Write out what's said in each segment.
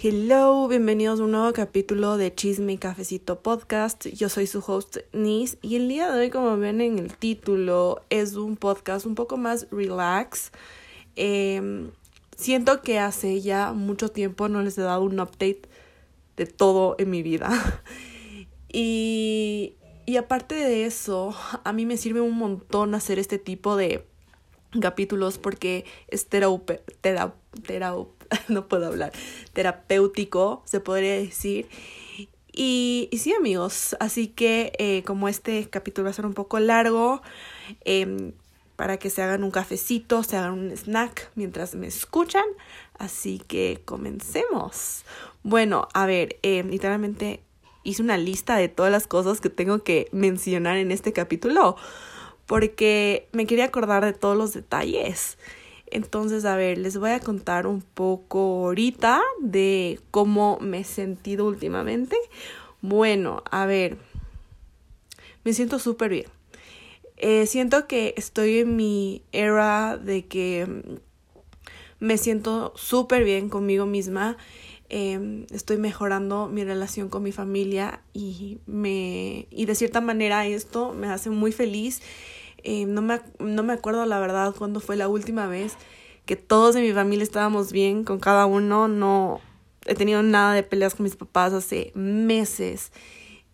Hello, bienvenidos a un nuevo capítulo de Chisme y Cafecito Podcast. Yo soy su host Nis y el día de hoy, como ven en el título, es un podcast un poco más relax. Em, siento que hace ya mucho tiempo no les he dado un update de todo en mi vida. y, y aparte de eso, a mí me sirve un montón hacer este tipo de capítulos porque es terapeuta no puedo hablar, terapéutico, se podría decir. Y, y sí, amigos, así que eh, como este capítulo va a ser un poco largo, eh, para que se hagan un cafecito, se hagan un snack mientras me escuchan. Así que comencemos. Bueno, a ver, eh, literalmente hice una lista de todas las cosas que tengo que mencionar en este capítulo porque me quería acordar de todos los detalles. Entonces, a ver, les voy a contar un poco ahorita de cómo me he sentido últimamente. Bueno, a ver, me siento súper bien. Eh, siento que estoy en mi era de que me siento súper bien conmigo misma. Eh, estoy mejorando mi relación con mi familia y me y de cierta manera esto me hace muy feliz eh, no, me, no me acuerdo la verdad cuándo fue la última vez que todos en mi familia estábamos bien con cada uno. No he tenido nada de peleas con mis papás hace meses.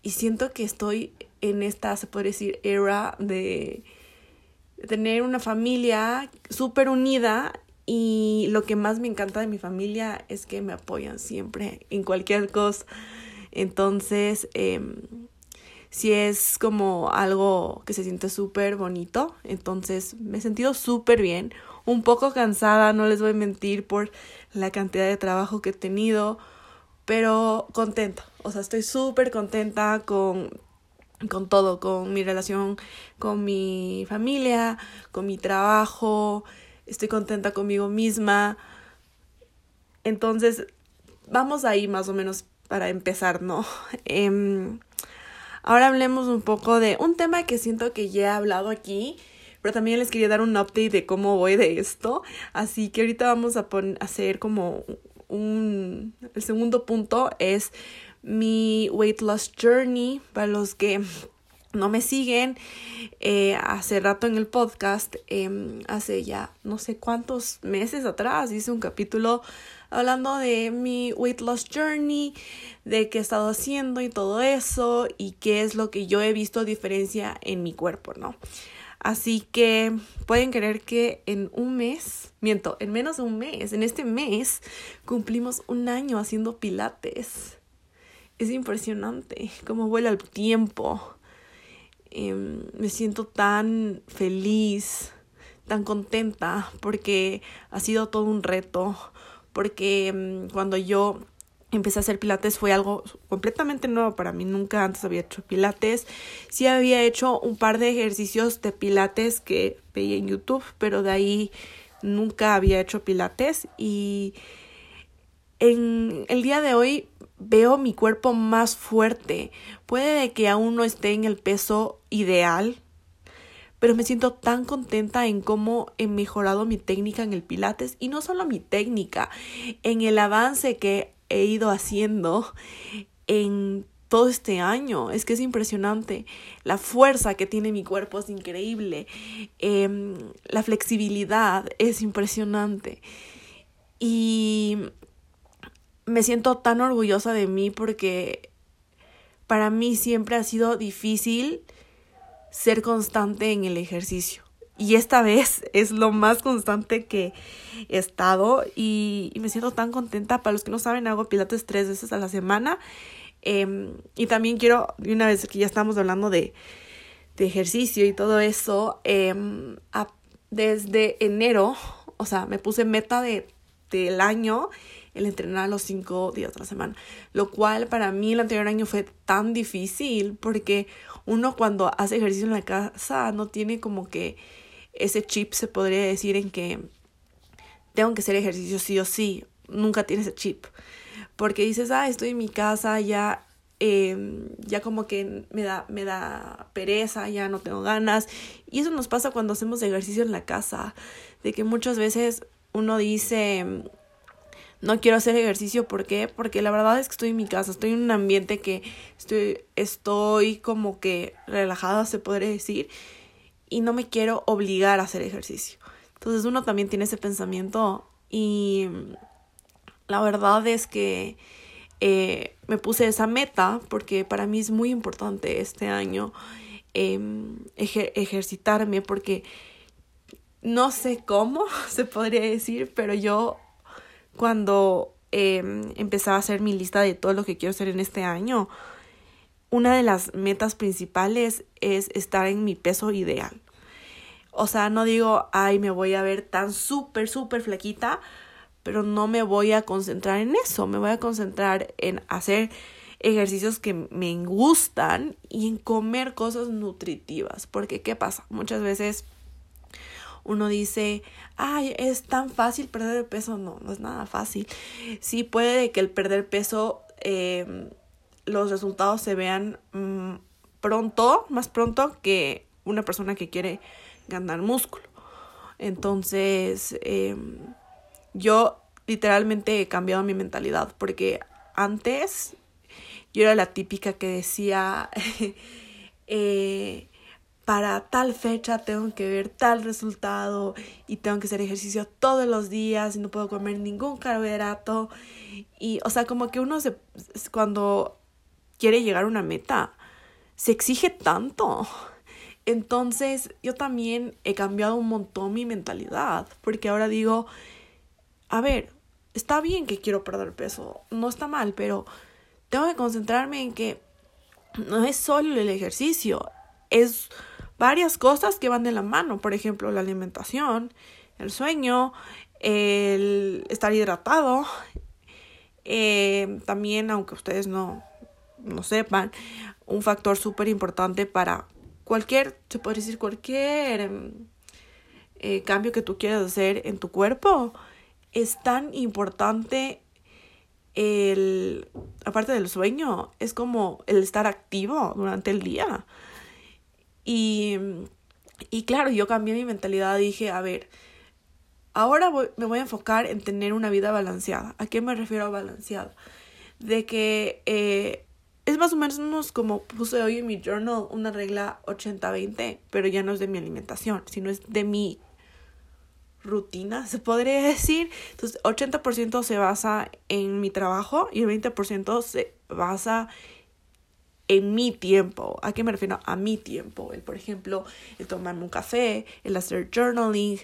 Y siento que estoy en esta, se puede decir, era de, de tener una familia súper unida. Y lo que más me encanta de mi familia es que me apoyan siempre en cualquier cosa. Entonces, eh, si es como algo que se siente súper bonito. Entonces me he sentido súper bien, un poco cansada, no les voy a mentir por la cantidad de trabajo que he tenido, pero contenta. O sea, estoy súper contenta con con todo, con mi relación con mi familia, con mi trabajo, estoy contenta conmigo misma. Entonces, vamos ahí más o menos para empezar, ¿no? Eh, Ahora hablemos un poco de un tema que siento que ya he hablado aquí, pero también les quería dar un update de cómo voy de esto. Así que ahorita vamos a hacer como un... El segundo punto es mi weight loss journey para los que no me siguen, eh, hace rato en el podcast, eh, hace ya no sé cuántos meses atrás, hice un capítulo hablando de mi weight loss journey, de qué he estado haciendo y todo eso, y qué es lo que yo he visto diferencia en mi cuerpo, ¿no? Así que pueden creer que en un mes, miento, en menos de un mes, en este mes, cumplimos un año haciendo pilates. Es impresionante cómo vuela el tiempo. Em, me siento tan feliz, tan contenta, porque ha sido todo un reto, porque em, cuando yo empecé a hacer pilates fue algo completamente nuevo para mí, nunca antes había hecho pilates, sí había hecho un par de ejercicios de pilates que veía en YouTube, pero de ahí nunca había hecho pilates y en el día de hoy veo mi cuerpo más fuerte. Puede que aún no esté en el peso ideal, pero me siento tan contenta en cómo he mejorado mi técnica en el pilates y no solo mi técnica, en el avance que he ido haciendo en todo este año. Es que es impresionante. La fuerza que tiene mi cuerpo es increíble. Em, la flexibilidad es impresionante. Y me siento tan orgullosa de mí porque para mí siempre ha sido difícil ser constante en el ejercicio. Y esta vez es lo más constante que he estado y, me siento tan contenta. Para los que no saben, hago pilates tres veces a la semana. Em, y también quiero, una vez que ya estamos hablando de, de ejercicio y todo eso, em, desde enero, o sea, me puse meta de, del año el entrenar los cinco días de la semana, lo cual para mí el anterior año fue tan difícil porque uno cuando hace ejercicio en la casa no tiene como que ese chip se podría decir en que tengo que hacer ejercicio sí o sí, nunca tiene ese chip, porque dices, ah, estoy en mi casa, ya eh, ya como que me da, me da pereza, ya no tengo ganas. Y eso nos pasa cuando hacemos ejercicio en la casa, de que muchas veces uno dice, no quiero hacer ejercicio, ¿por qué? Porque la verdad es que estoy en mi casa, estoy en un ambiente que estoy, estoy como que relajada, se podría decir, y no me quiero obligar a hacer ejercicio. Entonces uno también tiene ese pensamiento y la verdad es que eh, me puse esa meta porque para mí es muy importante este año em, ejercitarme porque no sé cómo se podría decir, pero yo cuando em, empezaba a hacer mi lista de todo lo que quiero hacer en este año, una de las metas principales es estar en mi peso ideal. O sea, no digo, ay, me voy a ver tan súper, súper flaquita, pero no me voy a concentrar en eso, me voy a concentrar en hacer ejercicios que me gustan y en comer cosas nutritivas. Porque, ¿qué pasa? Muchas veces uno dice, ay, es tan fácil perder peso. No, no es nada fácil. Sí puede que el perder peso, em, los resultados se vean mm, pronto, más pronto que una persona que quiere ganar músculo. Entonces, em, yo literalmente he cambiado mi mentalidad porque antes yo era la típica que decía, eh, para tal fecha tengo que ver tal resultado y tengo que hacer ejercicio todos los días y no puedo comer ningún carbohidrato. Y, o sea, como que uno se, cuando quiere llegar a una meta, se exige tanto. Entonces, yo también he cambiado un montón mi mentalidad, porque ahora digo, a ver, está bien que quiero perder peso, no está mal, pero tengo que concentrarme en que no es solo el ejercicio, es varias cosas que van de la mano, por ejemplo, la alimentación, el sueño, el estar hidratado, eh, también, aunque ustedes no, no sepan, un factor súper importante para cualquier, se puede decir, cualquier em, eh, cambio que tú quieras hacer en tu cuerpo, es tan importante el, aparte del sueño, es como el estar activo durante el día. Y, y claro, yo cambié mi mentalidad, dije, a ver, ahora me voy a enfocar en tener una vida balanceada. ¿A qué me refiero a balanceada? De que eh, es más o menos como puse hoy en mi journal una regla 80-20, pero ya no es de mi alimentación, sino es de mi rutina, se podría decir. Entonces, 80% se basa en mi trabajo y el 20% se basa en mi tiempo. ¿A qué me refiero? A mi tiempo. El, por ejemplo, el tomarme un café, el hacer journaling,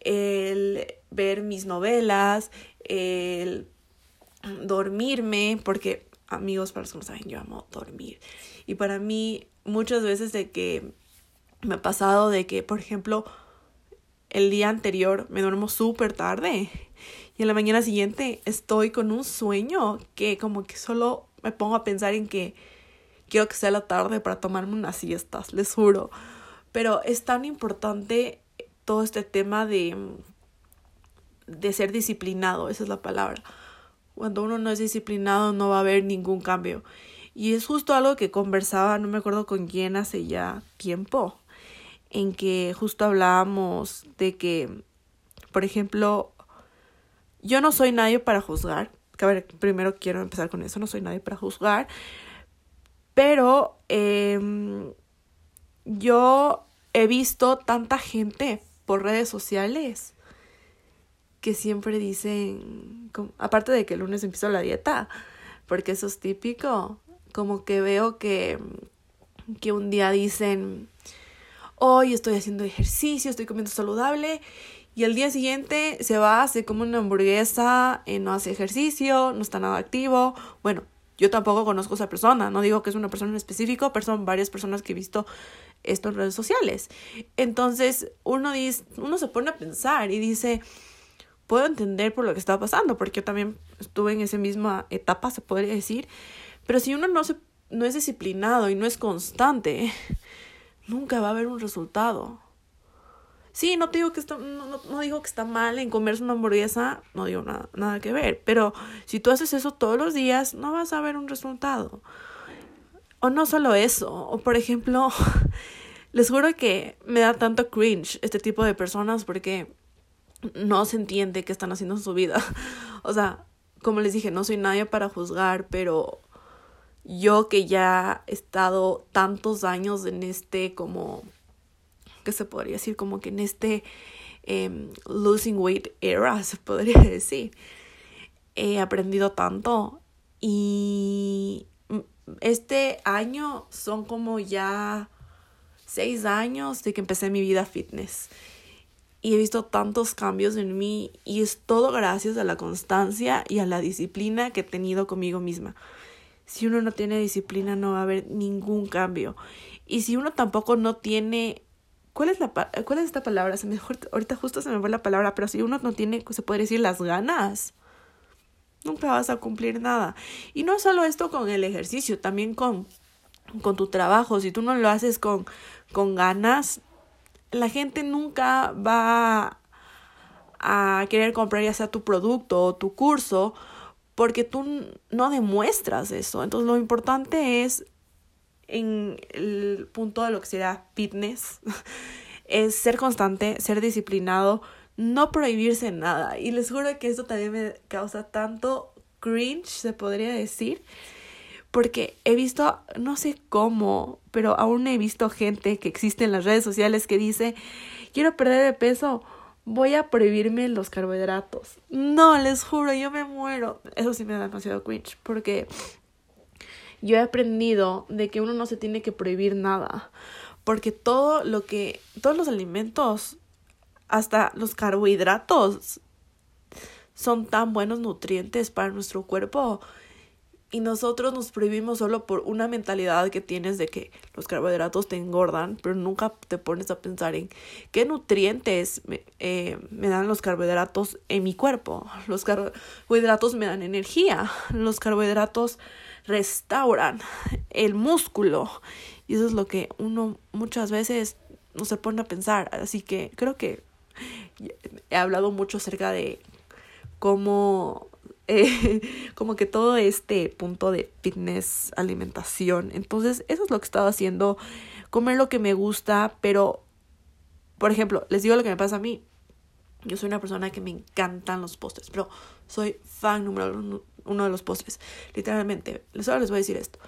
el ver mis novelas, el dormirme, porque amigos, para los que no saben, yo amo dormir. Y para mí, muchas veces de que me ha pasado de que, por ejemplo, el día anterior me duermo súper tarde y en la mañana siguiente estoy con un sueño que como que solo me pongo a pensar en que quiero que sea la tarde para tomarme unas siestas, les juro. Pero es tan importante todo este tema de, de ser disciplinado, esa es la palabra. Cuando uno no es disciplinado no va a haber ningún cambio. Y es justo algo que conversaba, no me acuerdo con quién hace ya tiempo, en que justo hablábamos de que, por ejemplo, yo no soy nadie para juzgar. Que a ver, primero quiero empezar con eso, no soy nadie para juzgar, pero em, yo he visto tanta gente por redes sociales que siempre dicen, aparte de que el lunes empiezo la dieta, porque eso es típico, como que veo que, que un día dicen, hoy estoy haciendo ejercicio, estoy comiendo saludable, y el día siguiente se va, se come una hamburguesa, eh, no hace ejercicio, no está nada activo. Bueno, yo tampoco conozco esa persona, no digo que es una persona en específico, pero son varias personas que he visto esto en redes sociales. Entonces, uno, dice, uno se pone a pensar y dice, puedo entender por lo que está pasando, porque yo también estuve en esa misma etapa, se podría decir, pero si uno no, se, no es disciplinado y no es constante, nunca va a haber un resultado. Sí, no te digo que está, no, no, digo que está mal en comerse una hamburguesa, no digo nada, nada que ver, pero si tú haces eso todos los días, no vas a ver un resultado. O no solo eso, o por ejemplo, les juro que me da tanto cringe este tipo de personas porque no se entiende qué están haciendo en su vida. O sea, como les dije, no soy nadie para juzgar, pero yo que ya he estado tantos años en este como, ¿qué se podría decir? Como que en este em, losing weight era, se podría decir. He aprendido tanto y este año son como ya seis años de que empecé mi vida fitness. Y he visto tantos cambios en mí y es todo gracias a la constancia y a la disciplina que he tenido conmigo misma. Si uno no tiene disciplina no va a haber ningún cambio. Y si uno tampoco no tiene... ¿Cuál es, la, cuál es esta palabra? Se me, ahorita justo se me fue la palabra, pero si uno no tiene, se puede decir, las ganas, nunca vas a cumplir nada. Y no solo esto con el ejercicio, también con, con tu trabajo. Si tú no lo haces con, con ganas, la gente nunca va a querer comprar ya sea tu producto o tu curso porque tú no demuestras eso. Entonces lo importante es en el punto de lo que sería fitness, es ser constante, ser disciplinado, no prohibirse nada. Y les juro que esto también me causa tanto cringe, se podría decir, porque he visto, no sé cómo, pero aún he visto gente que existe en las redes sociales que dice, quiero perder de peso, voy a prohibirme los carbohidratos. No, les juro, yo me muero. Eso sí me da demasiado cringe, porque yo he aprendido de que uno no se tiene que prohibir nada, porque todo lo que, todos los alimentos, hasta los carbohidratos, son tan buenos nutrientes para nuestro cuerpo y nosotros nos prohibimos solo por una mentalidad que tienes de que los carbohidratos te engordan, pero nunca te pones a pensar en qué nutrientes me, eh, me dan los carbohidratos en mi cuerpo. Los carbohidratos me dan energía, los carbohidratos restauran el músculo y eso es lo que uno muchas veces no se pone a pensar. Así que creo que he hablado mucho acerca de cómo eh, como que todo este punto de fitness, alimentación. Entonces, eso es lo que estaba haciendo, comer lo que me gusta, pero, por ejemplo, les digo lo que me pasa a mí. Yo soy una persona que me encantan los postres, pero soy fan número uno de los postres. Literalmente, solo les voy a decir esto.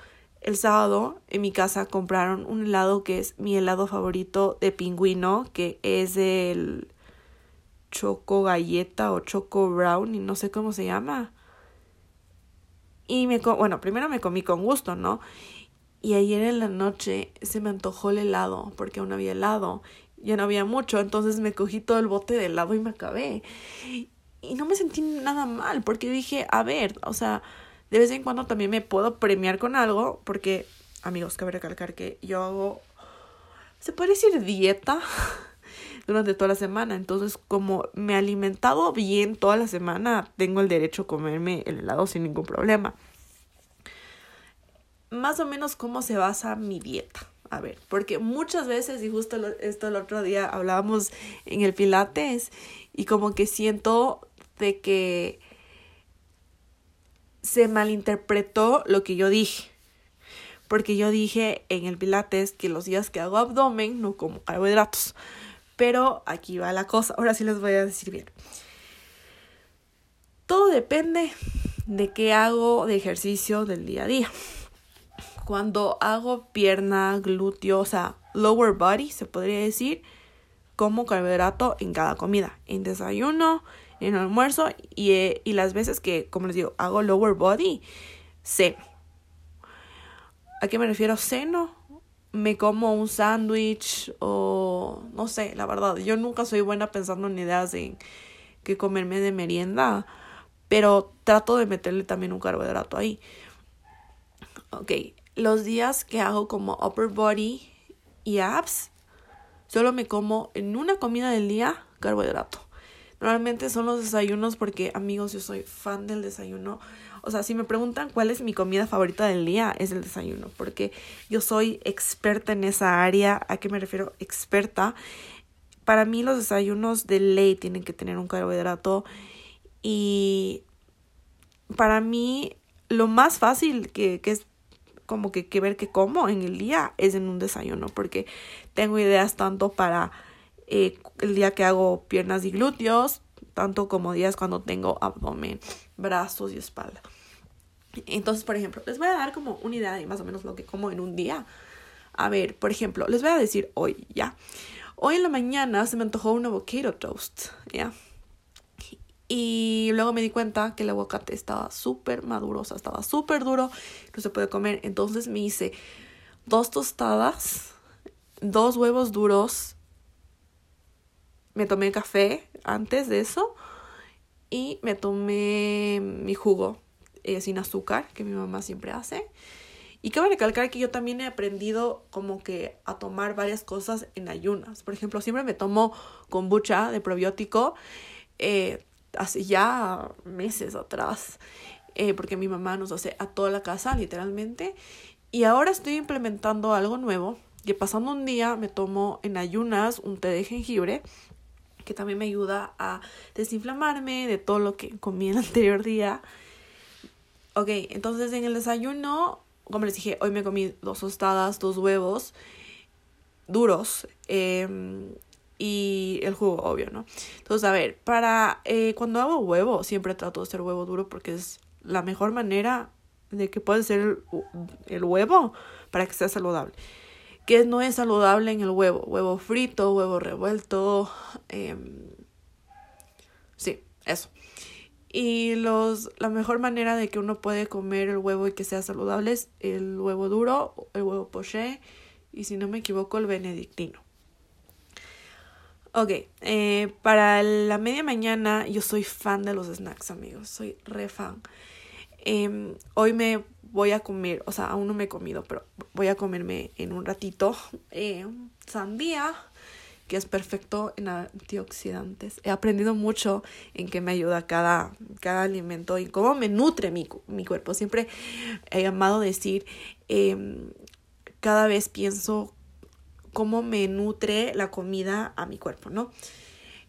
El sábado en mi casa compraron un helado que es mi helado favorito de pingüino, que es el choco galleta o choco brown y no sé cómo se llama. Y me, bueno, primero me comí con gusto, ¿no? Y ayer en la noche se me antojó el helado, porque aún había helado, ya no había mucho, entonces me cogí todo el bote de helado y me acabé. Y no me sentí nada mal, porque dije, a ver, o sea, de vez en cuando también me puedo premiar con algo, porque, amigos, cabe recalcar que yo hago, se puede decir dieta, durante toda la semana. Entonces, como me he alimentado bien toda la semana, tengo el derecho a comerme el helado sin ningún problema. Más o menos cómo se basa mi dieta. A ver, porque muchas veces, y justo esto el otro día hablábamos en el Pilates, y como que siento de que se malinterpretó lo que yo dije. Porque yo dije en el Pilates que los días que hago abdomen no como carbohidratos. Pero aquí va la cosa. Ahora sí les voy a decir bien. Todo depende de qué hago de ejercicio del día a día. Cuando hago pierna, glúteo, o sea, lower body, se podría decir, como carbohidrato en cada comida. En desayuno, en almuerzo y, eh, y las veces que, como les digo, hago lower body, ceno. ¿A qué me refiero? Ceno me como un sándwich o no sé, la verdad, yo nunca soy buena pensando en ideas de que comerme de merienda, pero trato de meterle también un carbohidrato ahí. Ok, los días que hago como upper body y abs, solo me como en una comida del día carbohidrato. Normalmente son los desayunos porque amigos, yo soy fan del desayuno. O sea, si me preguntan cuál es mi comida favorita del día, es el desayuno, porque yo soy experta en esa área. ¿A qué me refiero? Experta. Para mí los desayunos de ley tienen que tener un carbohidrato y para mí lo más fácil que, que es como que, que ver que como en el día es en un desayuno, porque tengo ideas tanto para eh, el día que hago piernas y glúteos, tanto como días cuando tengo abdomen. brazos y espalda. Entonces, por ejemplo, les voy a dar como una idea de más o menos lo que como en un día. A ver, por ejemplo, les voy a decir hoy, ¿ya? Hoy en la mañana se me antojó un avocado toast, ¿ya? Y luego me di cuenta que el aguacate estaba súper maduro, o sea, estaba súper duro, no se puede comer. Entonces me hice dos tostadas, dos huevos duros, me tomé café antes de eso y me tomé mi jugo eh, sin azúcar que mi mamá siempre hace. Y cabe recalcar que yo también he aprendido como que a tomar varias cosas en ayunas. Por ejemplo, siempre me tomo kombucha de probiótico eh, hace ya meses atrás. Eh, porque mi mamá nos hace a toda la casa, literalmente. Y ahora estoy implementando algo nuevo. Que pasando un día me tomo en ayunas un té de jengibre que también me ayuda a desinflamarme de todo lo que comí el anterior día. Ok, entonces en el desayuno, como les dije, hoy me comí dos tostadas, dos huevos duros em, y el jugo, obvio, ¿no? Entonces, a ver, para eh, cuando hago huevo, siempre trato de hacer huevo duro porque es la mejor manera de que puede ser el, el huevo para que sea saludable que no es saludable en el huevo. Huevo frito, huevo revuelto. Em, sí, eso. Y los, la mejor manera de que uno puede comer el huevo y que sea saludable es el huevo duro, el huevo poché y si no me equivoco el benedictino. Ok, eh, para la media mañana yo soy fan de los snacks amigos, soy re fan. Em, hoy me voy a comer, o sea, aún no me he comido, pero voy a comerme en un ratito eh, sandía, que es perfecto en antioxidantes. He aprendido mucho en qué me ayuda cada, cada alimento y cómo me nutre mi, mi cuerpo. Siempre he amado decir, em, cada vez pienso cómo me nutre la comida a mi cuerpo, ¿no?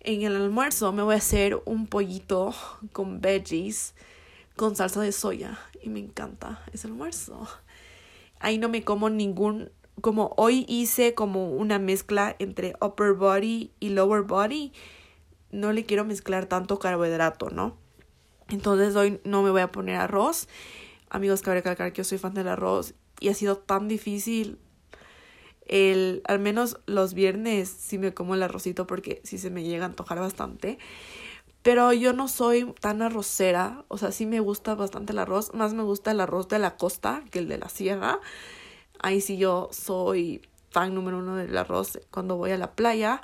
En el almuerzo me voy a hacer un pollito con veggies con salsa de soya y me encanta ese almuerzo. Ahí no me como ningún, como hoy hice como una mezcla entre upper body y lower body, no le quiero mezclar tanto carbohidrato, ¿no? Entonces hoy no me voy a poner arroz. Amigos, cabe recalcar que yo soy fan del arroz y ha sido tan difícil el, al menos los viernes sí me como el arrocito porque sí se me llega a antojar bastante. Pero yo no soy tan arrocera, o sea, sí me gusta bastante el arroz, más me gusta el arroz de la costa que el de la sierra. Ahí sí yo soy fan número uno del arroz cuando voy a la playa,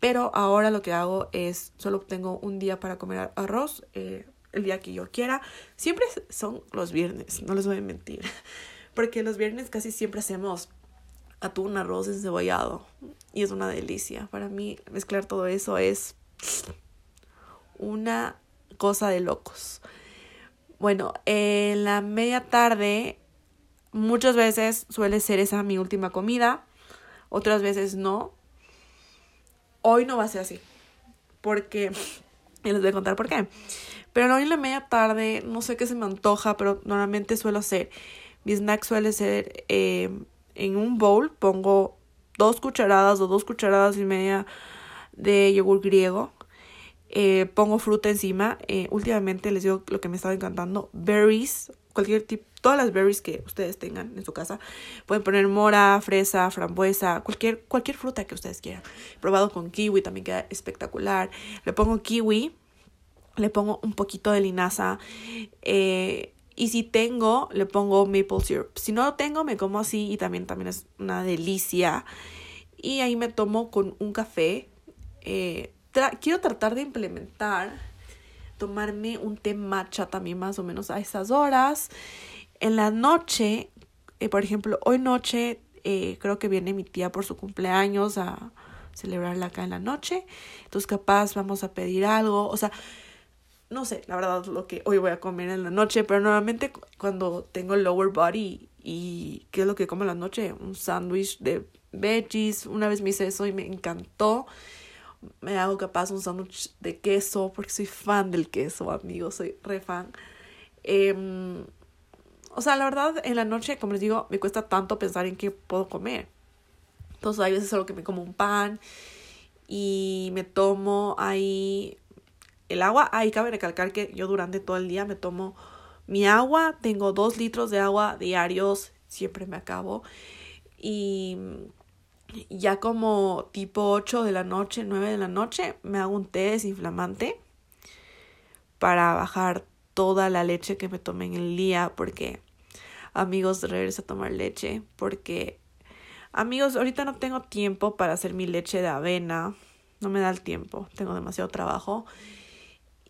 pero ahora lo que hago es, solo tengo un día para comer arroz, eh, el día que yo quiera. Siempre son los viernes, no les voy a mentir, porque los viernes casi siempre hacemos atún, arroz encebollado y es una delicia. Para mí mezclar todo eso es una cosa de locos. Bueno, en la media tarde muchas veces suele ser esa mi última comida, otras veces no. Hoy no va a ser así, porque y les voy a contar por qué. Pero hoy en la media tarde, no sé qué se me antoja, pero normalmente suelo hacer. Mi snack suele ser eh, en un bowl, pongo dos cucharadas o dos cucharadas y media de yogur griego eh, pongo fruta encima. Eh, últimamente les digo lo que me estaba encantando. Berries, cualquier tipo, todas las berries que ustedes tengan en su casa. Pueden poner mora, fresa, frambuesa, cualquier, cualquier fruta que ustedes quieran. probado con kiwi, también queda espectacular. Le pongo kiwi, le pongo un poquito de linaza. Eh, y si tengo, le pongo maple syrup. Si no lo tengo, me como así y también, también es una delicia. Y ahí me tomo con un café. Eh, quiero tratar de implementar, tomarme un té matcha también más o menos a esas horas. En la noche, eh, por ejemplo, hoy noche eh, creo que viene mi tía por su cumpleaños a celebrarla acá en la noche. Entonces capaz vamos a pedir algo. O sea, no sé, la verdad lo que hoy voy a comer en la noche, pero normalmente cuando tengo lower body y qué es lo que como en la noche, un sándwich de veggies, una vez me hice eso y me encantó me hago capaz un sándwich de queso, porque soy fan del queso, amigos, soy re fan. Em, o sea, la verdad, en la noche, como les digo, me cuesta tanto pensar en qué puedo comer. Entonces, hay veces solo que me como un pan y me tomo ahí el agua. Ah, y cabe recalcar que yo durante todo el día me tomo mi agua. Tengo dos litros de agua diarios. Siempre me acabo. Y ya como tipo 8 de la noche, 9 de la noche, me hago un té desinflamante para bajar toda la leche que me tomé en el día. Porque, amigos, regreso a tomar leche. Porque, amigos, ahorita no tengo tiempo para hacer mi leche de avena. No me da el tiempo. Tengo demasiado trabajo.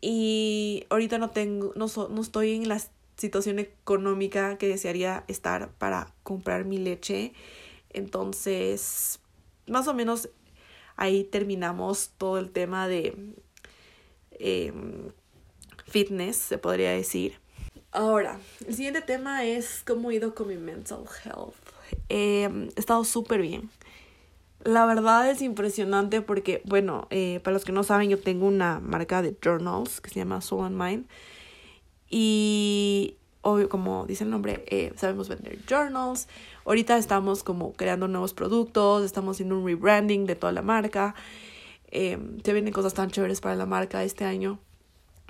Y ahorita no tengo, no, no estoy en la situación económica que desearía estar para comprar mi leche. Entonces, más o menos ahí terminamos todo el tema de em, fitness, se podría decir. Ahora, el siguiente tema es cómo he ido con mi mental health. Em, he estado súper bien. La verdad es impresionante porque, bueno, eh, para los que no saben, yo tengo una marca de journals que se llama Soul and Mind. Y obvio, como dice el nombre, eh, sabemos vender journals. Ahorita estamos como creando nuevos productos, estamos haciendo un rebranding de toda la marca. Eh, se vienen cosas tan chéveres para la marca este año.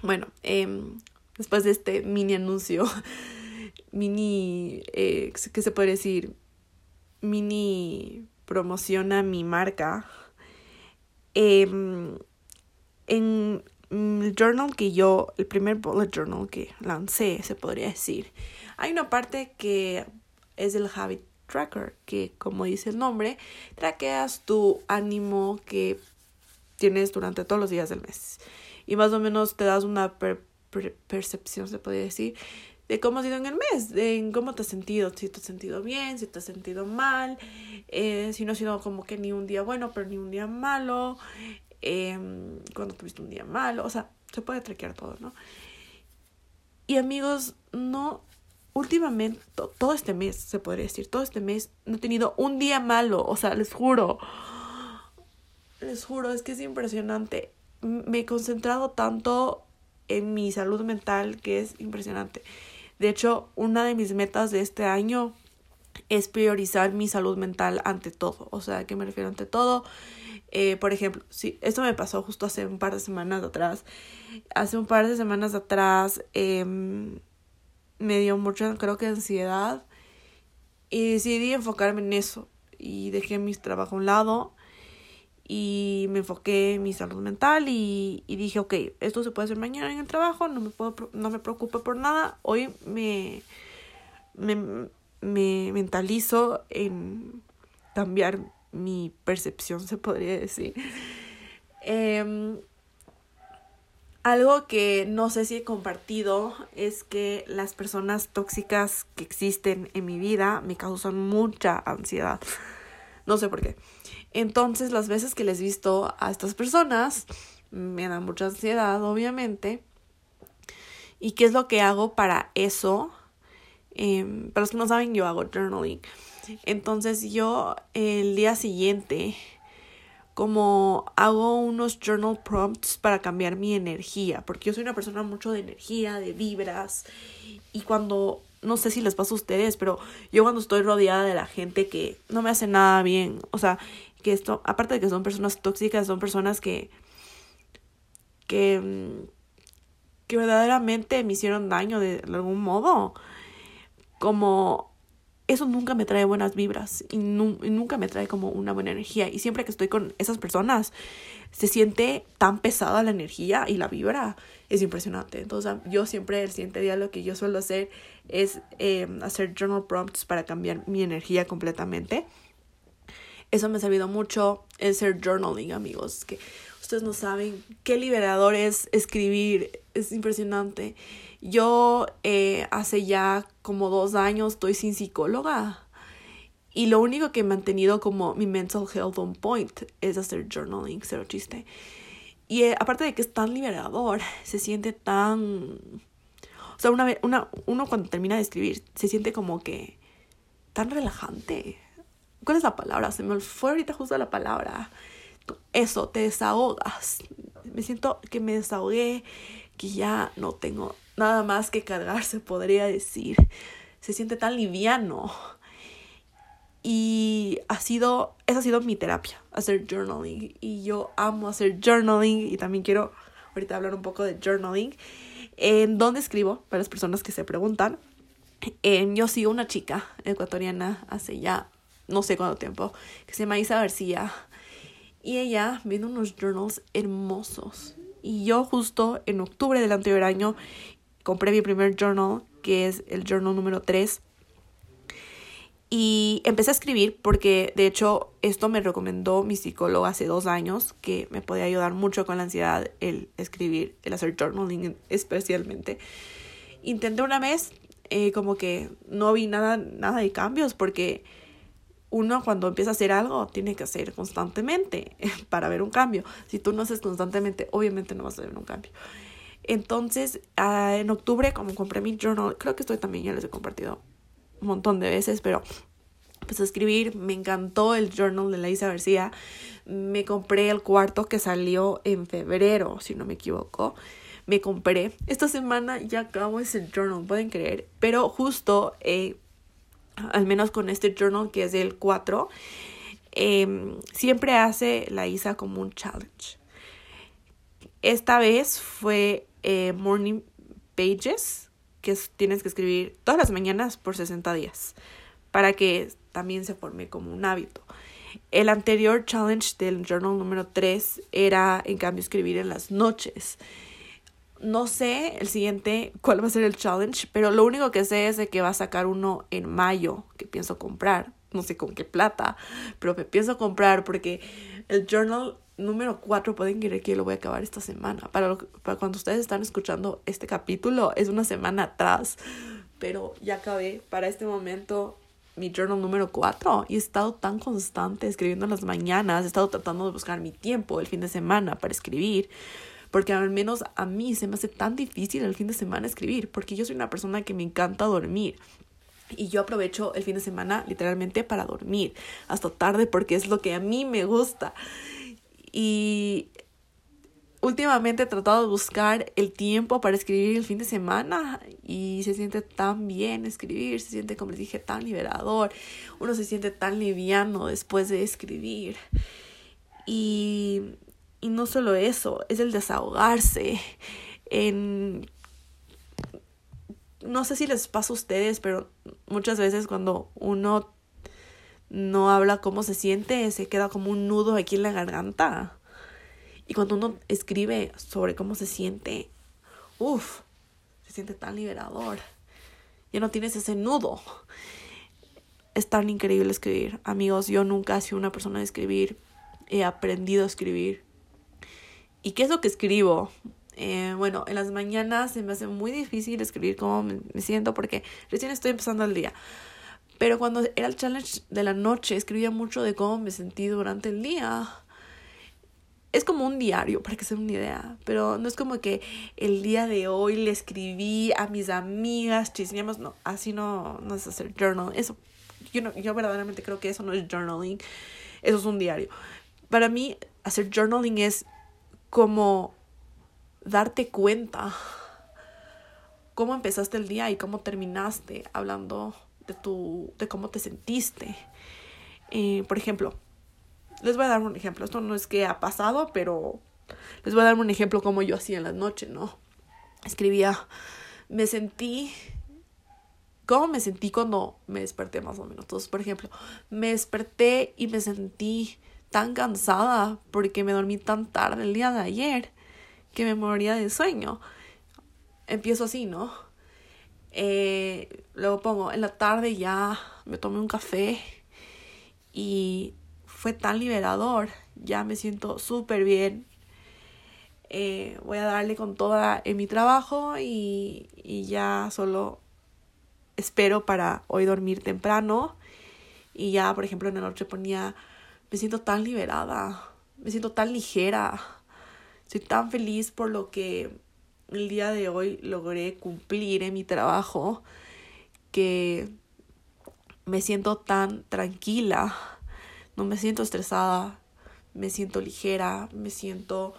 Bueno, em, después de este mini anuncio, mini, eh, ¿qué se puede decir? Mini promociona mi marca. Em, en el journal que yo, el primer bullet journal que lancé, se podría decir, hay una parte que es el habit tracker, que como dice el nombre, traqueas tu ánimo que tienes durante todos los días del mes. Y más o menos te das una percepción, se podría decir, de cómo has ido en el mes, de cómo te has sentido, si te has sentido bien, si te has sentido mal, eh, si no ha sido como que ni un día bueno, pero ni un día malo, eh, cuando tuviste un día malo, o sea, se puede traquear todo, ¿no? Y amigos, no, últimamente, todo este mes, se podría decir, todo este mes no he tenido un día malo, o sea, les juro, les juro, es que es impresionante. Me he concentrado tanto en mi salud mental que es impresionante. De hecho, una de mis metas de este año es priorizar mi salud mental ante todo. O sea, ¿a qué me refiero ante todo? Eh, por ejemplo, sí, esto me pasó justo hace un par de semanas atrás. Hace un par de semanas atrás em, me dio mucha, creo que ansiedad. Y decidí enfocarme en eso. Y dejé mi trabajo a un lado. Y me enfoqué en mi salud mental. Y, y dije, ok, esto se puede hacer mañana en el trabajo. No me, puedo, no me preocupo por nada. Hoy me, me, me mentalizo en cambiar mi percepción, se podría decir. Em, algo que no sé si he compartido es que las personas tóxicas que existen en mi vida me causan mucha ansiedad. No sé por qué. Entonces, las veces que les visto a estas personas, me da mucha ansiedad, obviamente. ¿Y qué es lo que hago para eso? Eh, para los que no saben, yo hago journaling. Entonces yo el día siguiente, como hago unos journal prompts para cambiar mi energía, porque yo soy una persona mucho de energía, de vibras, y cuando, no sé si les pasa a ustedes, pero yo cuando estoy rodeada de la gente que no me hace nada bien, o sea, que esto, aparte de que son personas tóxicas, son personas que, que, que verdaderamente me hicieron daño de algún modo, como eso nunca me trae buenas vibras y, nunca me trae como una buena energía. Y siempre que estoy con esas personas, se siente tan pesada la energía y la vibra. Es impresionante. Entonces, yo siempre el siguiente día lo que yo suelo hacer es em, hacer journal prompts para cambiar mi energía completamente. Eso me ha servido mucho el ser journaling, amigos. Que ustedes no saben qué liberador es escribir. Es impresionante. Yo eh, hace ya como dos años estoy sin psicóloga. Y lo único que he mantenido como mi mental health on point es hacer journaling, cero chiste. Y eh, aparte de que es tan liberador, se siente tan... O sea, una vez, una, uno cuando termina de escribir, se siente como que tan relajante. ¿Cuál es la palabra? Se me fue ahorita justo la palabra. Eso, te desahogas. Me siento que me desahogué, que ya no tengo nada más que cargar, se podría decir. Se siente tan liviano. Y ha sido, esa ha sido mi terapia, hacer journaling. Y yo amo hacer journaling y también quiero ahorita hablar un poco de journaling, en donde escribo, para las personas que se preguntan. yo sigo una chica ecuatoriana hace ya no sé cuánto tiempo, que se llama Isa García. Y ella viene unos journals hermosos. Y yo justo en octubre del anterior año compré mi primer journal, que es el journal número 3. Y empecé a escribir porque de hecho esto me recomendó mi psicólogo hace dos años, que me podía ayudar mucho con la ansiedad el escribir, el hacer journaling especialmente. Intenté una vez, eh, como que no vi nada, nada de cambios porque uno cuando empieza a hacer algo tiene que hacer constantemente para ver un cambio. Si tú no haces constantemente, obviamente no vas a ver un cambio. Entonces, ah, en octubre, como compré mi journal, creo que estoy también ya les he compartido un montón de veces, pero empecé a escribir, me encantó el journal de la Isa García. Me compré el cuarto que salió en febrero, si no me equivoco. Me compré. Esta semana ya acabo ese journal, pueden creer. Pero justo eh, al menos con este journal que es del 4, em, siempre hace la Isa como un challenge. Esta vez fue eh, Morning Pages, que tienes que escribir todas las mañanas por 60 días, para que también se forme como un hábito. El anterior challenge del journal número 3 era, en cambio, escribir en las noches. No sé el siguiente cuál va a ser el challenge, pero lo único que sé es de que va a sacar uno en mayo que pienso comprar. No sé con qué plata, pero me pienso comprar porque el journal número 4 pueden creer que lo voy a acabar esta semana. Para, para cuando ustedes están escuchando este capítulo es una semana atrás, pero ya acabé para este momento mi journal número 4 y he estado tan constante escribiendo en las mañanas, he estado tratando de buscar mi tiempo el fin de semana para escribir porque al menos a mí se me hace tan difícil el fin de semana escribir, porque yo soy una persona que me encanta dormir. Y yo aprovecho el fin de semana literalmente para dormir hasta tarde porque es lo que a mí me gusta. Y últimamente he tratado de buscar el tiempo para escribir el fin de semana y se siente tan bien escribir, se siente, como les dije, tan liberador. Uno se siente tan liviano después de escribir. Y y no solo eso, es el desahogarse. En... No sé si les pasa a ustedes, pero muchas veces cuando uno no habla cómo se siente, se queda como un nudo aquí en la garganta. Y cuando uno escribe sobre cómo se siente, uff, se siente tan liberador. Ya no tienes ese nudo. Es tan increíble escribir. Amigos, yo nunca he sido una persona de escribir. He aprendido a escribir. ¿Y qué es lo que escribo? Eh, bueno, en las mañanas se me hace muy difícil escribir cómo me, siento porque recién estoy empezando el día. Pero cuando era el challenge de la noche, escribía mucho de cómo me sentí durante el día. Es como un diario, para que se den una idea. Pero no es como que el día de hoy le escribí a mis amigas, chismeamos. No, así no, no es hacer journal. Eso, yo, no, yo verdaderamente creo que eso no es journaling. Eso es un diario. Para mí, hacer journaling es como darte cuenta cómo empezaste el día y cómo terminaste hablando de tu de cómo te sentiste. Eh, por ejemplo les voy a dar un ejemplo. Esto no es que ha pasado pero les voy a dar un ejemplo como yo hacía en la noche no escribía me sentí cómo me sentí cuando me desperté más o menos entonces por ejemplo me desperté y me sentí tan cansada porque me dormí tan tarde el día de ayer que me moría de sueño. Empiezo así, ¿no? Eh, luego pongo, en la tarde ya me tomé un café y fue tan liberador. Ya me siento súper bien. Eh, voy a darle con toda en mi trabajo y, y ya solo espero para hoy dormir temprano. Y ya, por ejemplo, en la noche ponía me siento tan liberada, me siento tan ligera, estoy tan feliz por lo que el día de hoy logré cumplir en mi trabajo que me siento tan tranquila, no me siento estresada, me siento ligera, me siento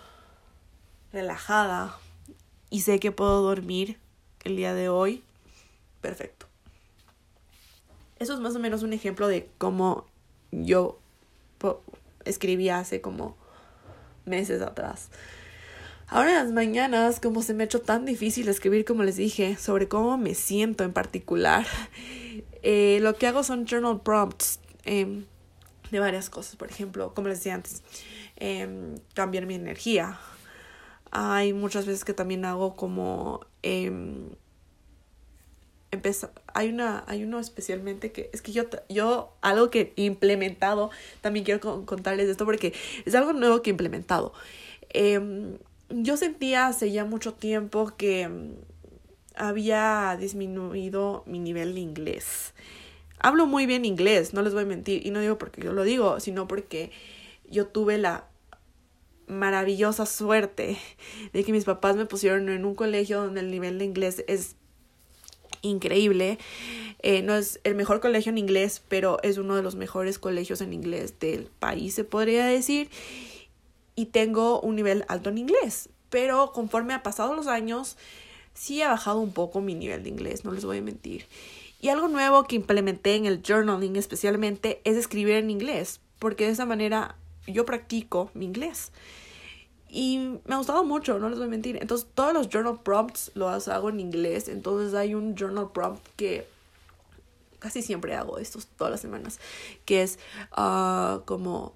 relajada y sé que puedo dormir el día de hoy perfecto. Eso es más o menos un ejemplo de cómo yo escribí hace como meses atrás. Ahora en las mañanas, como se me ha hecho tan difícil escribir, como les dije, sobre cómo me siento en particular, eh, lo que hago son journal prompts em, de varias cosas. Por ejemplo, como les decía antes, em, cambiar mi energía. Hay muchas veces que también hago como... Eh, hay una hay uno especialmente que es que yo yo algo que he implementado también quiero contarles esto porque es algo nuevo que he implementado em, yo sentía hace ya mucho tiempo que mm, había disminuido mi nivel de inglés. Hablo muy bien inglés, no les voy a mentir, y no digo porque yo lo digo, sino porque yo tuve la maravillosa suerte de que mis papás me pusieron en un colegio donde el nivel de inglés es increíble. Eh, no es el mejor colegio en inglés, pero es uno de los mejores colegios en inglés del país, se podría decir y tengo un nivel alto en inglés. Pero conforme ha pasado los años, sí ha bajado un poco mi nivel de inglés, no les voy a mentir. Y algo nuevo que implementé en el journaling especialmente es escribir en inglés, porque de esa manera yo practico mi inglés. Y me ha gustado mucho, no les voy a mentir. Entonces, todos los journal prompts los hago en inglés. Entonces, hay un journal prompt que casi siempre hago estos todas las semanas, que es uh, como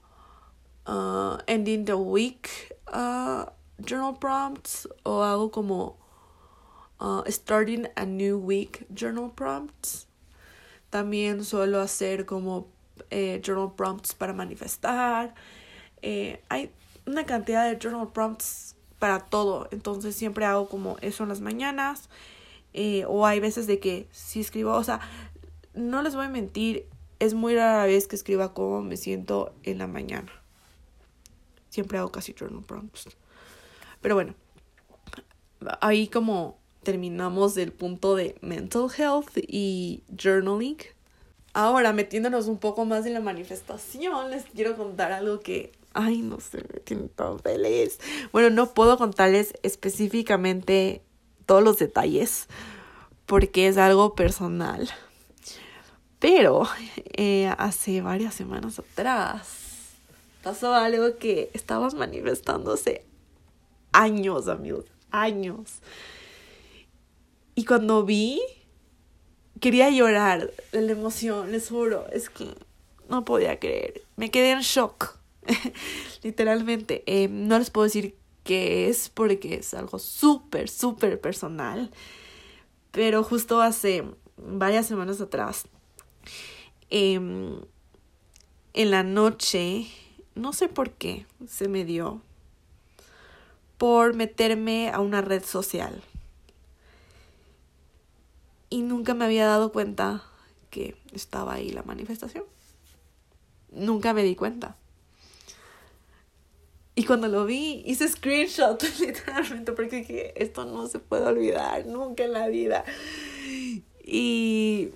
uh, ending the week uh, journal prompts o hago como starting a new week journal prompts. También suelo hacer como eh, journal prompts para manifestar. Eh, hay una cantidad de journal prompts para todo. Entonces siempre hago como eso en las mañanas. Eh, o hay veces de que si escribo, o sea, no les voy a mentir, es muy rara vez que escriba cómo me siento en la mañana. Siempre hago casi journal prompts. Pero bueno, ahí como terminamos del punto de mental health y journaling. Ahora, metiéndonos un poco más en la manifestación, les quiero contar algo que, ay, no sé, me tiene tan feliz. Bueno, no puedo contarles específicamente todos los detalles porque es algo personal. Pero eh, hace varias semanas atrás pasó algo que estabas manifestándose años, amigos, años. Y cuando vi, quería llorar de la emoción, les juro, es que no podía creer. Me quedé en shock, literalmente. Eh, no les puedo decir qué es porque es algo súper, súper personal. Pero justo hace varias semanas atrás, em, en la noche, no sé por qué se me dio por meterme a una red social. Y nunca me había dado cuenta que estaba ahí la manifestación. Nunca me di cuenta. Y cuando lo vi, hice screenshot literalmente porque dije, esto no se puede olvidar nunca en la vida. Y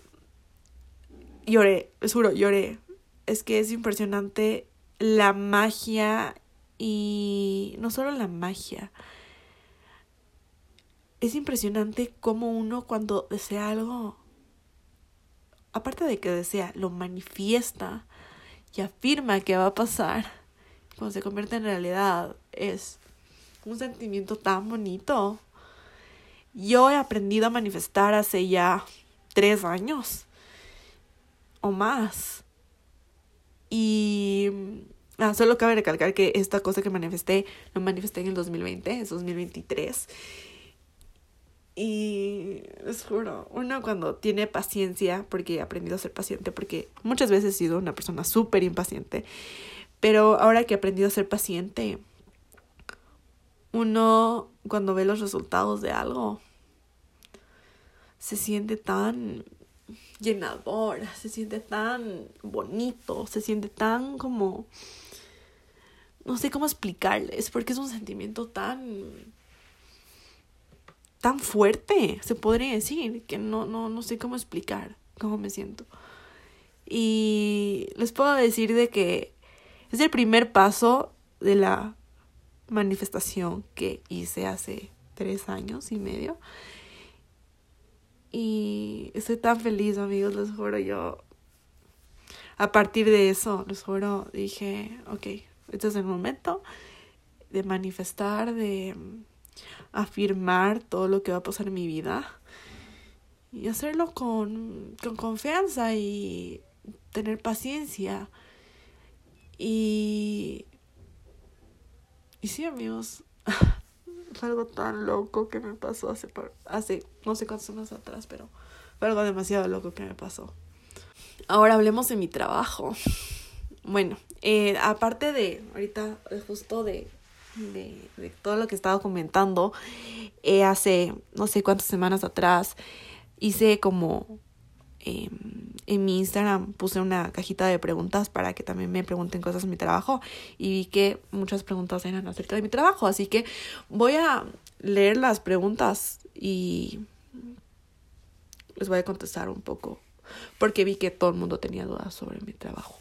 lloré, juro, lloré. Es que es impresionante la magia y no solo la magia. Es impresionante cómo uno cuando desea algo, aparte de que desea, lo manifiesta y afirma que va a pasar, cuando se convierte en realidad, es un sentimiento tan bonito. Yo he aprendido a manifestar hace ya tres años o más. Y ah, solo cabe recalcar que esta cosa que manifesté, lo manifesté en el 2020, es 2023. Y les juro, uno cuando tiene paciencia, porque he aprendido a ser paciente, porque muchas veces he sido una persona súper impaciente, pero ahora que he aprendido a ser paciente, uno cuando ve los resultados de algo, se siente tan llenador, se siente tan bonito, se siente tan como... No sé cómo explicarles, porque es un sentimiento tan... tan fuerte, se podría decir, que no, no, no sé cómo explicar cómo me siento. Y les puedo decir de que es el primer paso de la manifestación que hice hace tres años y medio. Y estoy tan feliz, amigos, les juro, yo. A partir de eso, les juro, dije, ok, este es el momento de manifestar, de afirmar todo lo que va a pasar en mi vida y hacerlo con, con confianza y tener paciencia. Y... Y sí, amigos, fue algo tan loco que me pasó hace, hace no sé cuántas semanas atrás, pero fue algo demasiado loco que me pasó. Ahora hablemos de mi trabajo. Bueno, eh, aparte de, ahorita justo de, de, de, todo lo que he estado comentando, eh, hace no sé cuántas semanas atrás hice como eh, en mi Instagram puse una cajita de preguntas para que también me pregunten cosas de mi trabajo y vi que muchas preguntas eran acerca de mi trabajo, así que voy a leer las preguntas y les voy a contestar un poco porque vi que todo el mundo tenía dudas sobre mi trabajo.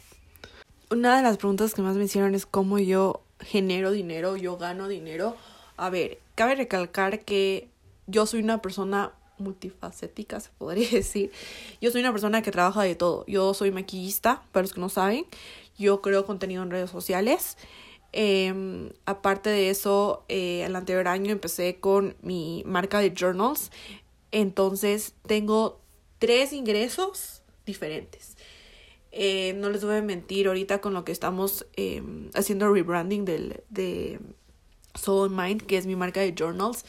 Una de las preguntas que más me hicieron es cómo yo genero dinero, yo gano dinero. A ver, cabe recalcar que yo soy una persona multifacética, se podría decir. Yo soy una persona que trabaja de todo. Yo soy maquillista, para los que no saben. Yo creo contenido en redes sociales. Eh, aparte de eso, eh, el anterior año empecé con mi marca de journals. Entonces tengo tres ingresos diferentes. Eh, no les voy a mentir, ahorita con lo que estamos eh, haciendo rebranding del, de Soul Mind, que es mi marca de journals,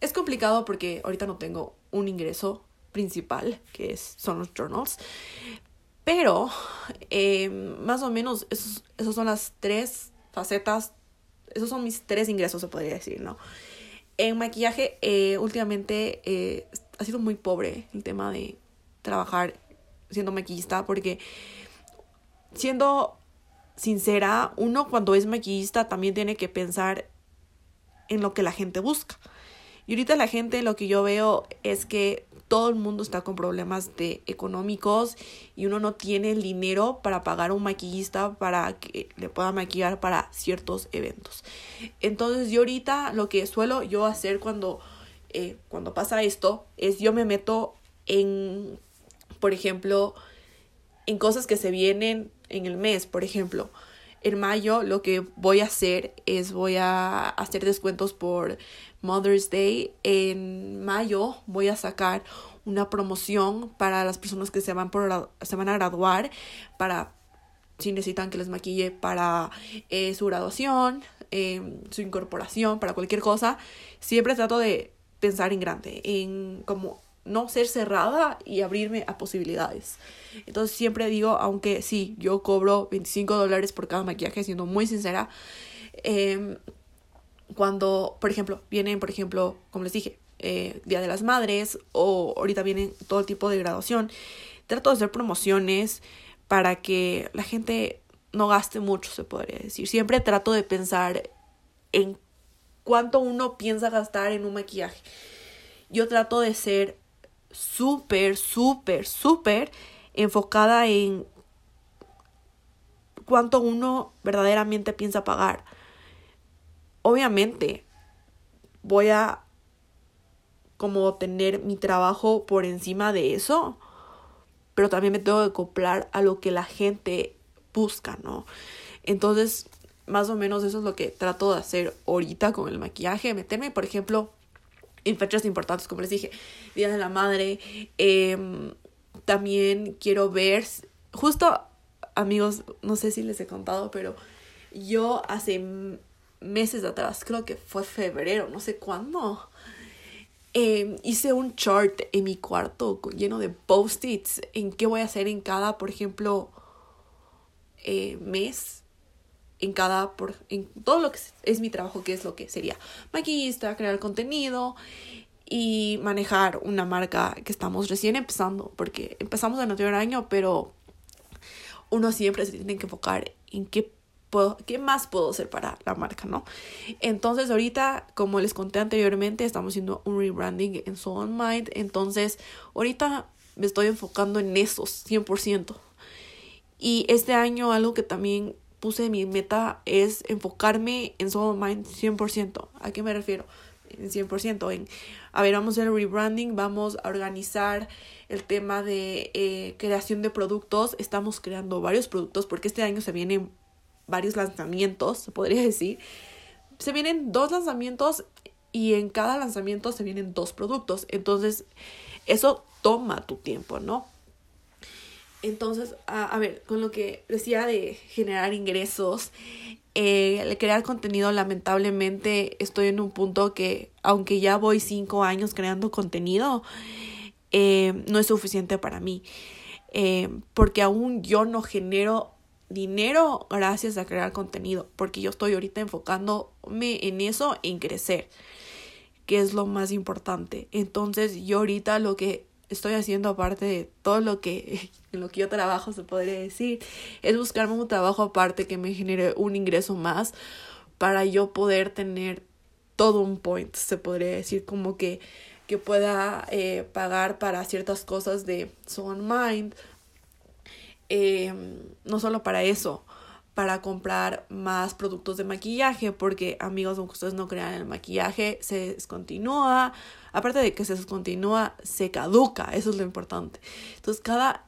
es complicado porque ahorita no tengo un ingreso principal, que es, son los journals. Pero, eh, más o menos, esos, esos son las tres facetas, esos son mis tres ingresos, se podría decir, ¿no? En maquillaje, eh, últimamente eh, ha sido muy pobre el tema de trabajar siendo maquillista, porque siendo sincera, uno cuando es maquillista también tiene que pensar en lo que la gente busca. Y ahorita la gente lo que yo veo es que todo el mundo está con problemas de económicos y uno no tiene el dinero para pagar a un maquillista para que le pueda maquillar para ciertos eventos. Entonces yo ahorita lo que suelo yo hacer cuando, eh, cuando pasa esto es yo me meto en, por ejemplo, en cosas que se vienen en el mes, por ejemplo. En mayo lo que voy a hacer es voy a hacer descuentos por Mother's Day. En mayo voy a sacar una promoción para las personas que se van, por, se van a graduar, para si necesitan que les maquille para eh, su graduación, eh, su incorporación, para cualquier cosa. Siempre trato de pensar en grande, en como no ser cerrada y abrirme a posibilidades. Entonces siempre digo, aunque sí, yo cobro 25 dólares por cada maquillaje, siendo muy sincera, eh, cuando, por ejemplo, vienen, por ejemplo, como les dije, eh, Día de las Madres o ahorita vienen todo tipo de graduación, trato de hacer promociones para que la gente no gaste mucho, se podría decir. Siempre trato de pensar en cuánto uno piensa gastar en un maquillaje. Yo trato de ser súper, súper, súper enfocada en cuánto uno verdaderamente piensa pagar obviamente voy a como tener mi trabajo por encima de eso, pero también me tengo que acoplar a lo que la gente busca, ¿no? Entonces, más o menos eso es lo que trato de hacer ahorita con el maquillaje, meterme, por ejemplo, en fechas importantes, como les dije, Día de la Madre, eh, también quiero ver, justo amigos, no sé si les he contado, pero yo hace meses atrás, creo que fue febrero, no sé cuándo, em, hice un chart en mi cuarto lleno de post-its en qué voy a hacer en cada, por ejemplo, eh, mes, en cada, por, en todo lo que es, mi trabajo, que es lo que sería maquillista, crear contenido y manejar una marca que estamos recién empezando, porque empezamos en el anterior año, pero uno siempre se tiene que enfocar en qué ¿qué más puedo hacer para la marca, no? Entonces ahorita, como les conté anteriormente, estamos haciendo un rebranding en Soul Mind, entonces ahorita me estoy enfocando en esos 100%. Y este año algo que también puse mi meta es enfocarme en Soul Mind 100%. ¿A qué me refiero? En 100%. En, a ver, vamos a hacer rebranding, vamos a organizar el tema de eh, creación de productos. Estamos creando varios productos porque este año se viene varios lanzamientos, se podría decir. Se vienen dos lanzamientos y en cada lanzamiento se vienen dos productos. Entonces, eso toma tu tiempo, ¿no? Entonces, a, ver, con lo que decía de generar ingresos, eh, crear contenido, lamentablemente estoy en un punto que, aunque ya voy cinco años creando contenido, eh, no es suficiente para mí. Eh, porque aún yo no genero dinero gracias a crear contenido, porque yo estoy ahorita enfocándome en eso, en crecer, que es lo más importante. Entonces yo ahorita lo que estoy haciendo aparte de todo lo que lo que yo trabajo se podría decir es buscarme un trabajo aparte que me genere un ingreso más para yo poder tener todo un point se podría decir como que que pueda eh, pagar para ciertas cosas de Son Mind. Eh, no solo para eso para comprar más productos de maquillaje porque amigos aunque ustedes no crean el maquillaje se descontinúa aparte de que se descontinúa, se caduca, eso es lo importante. Entonces, cada,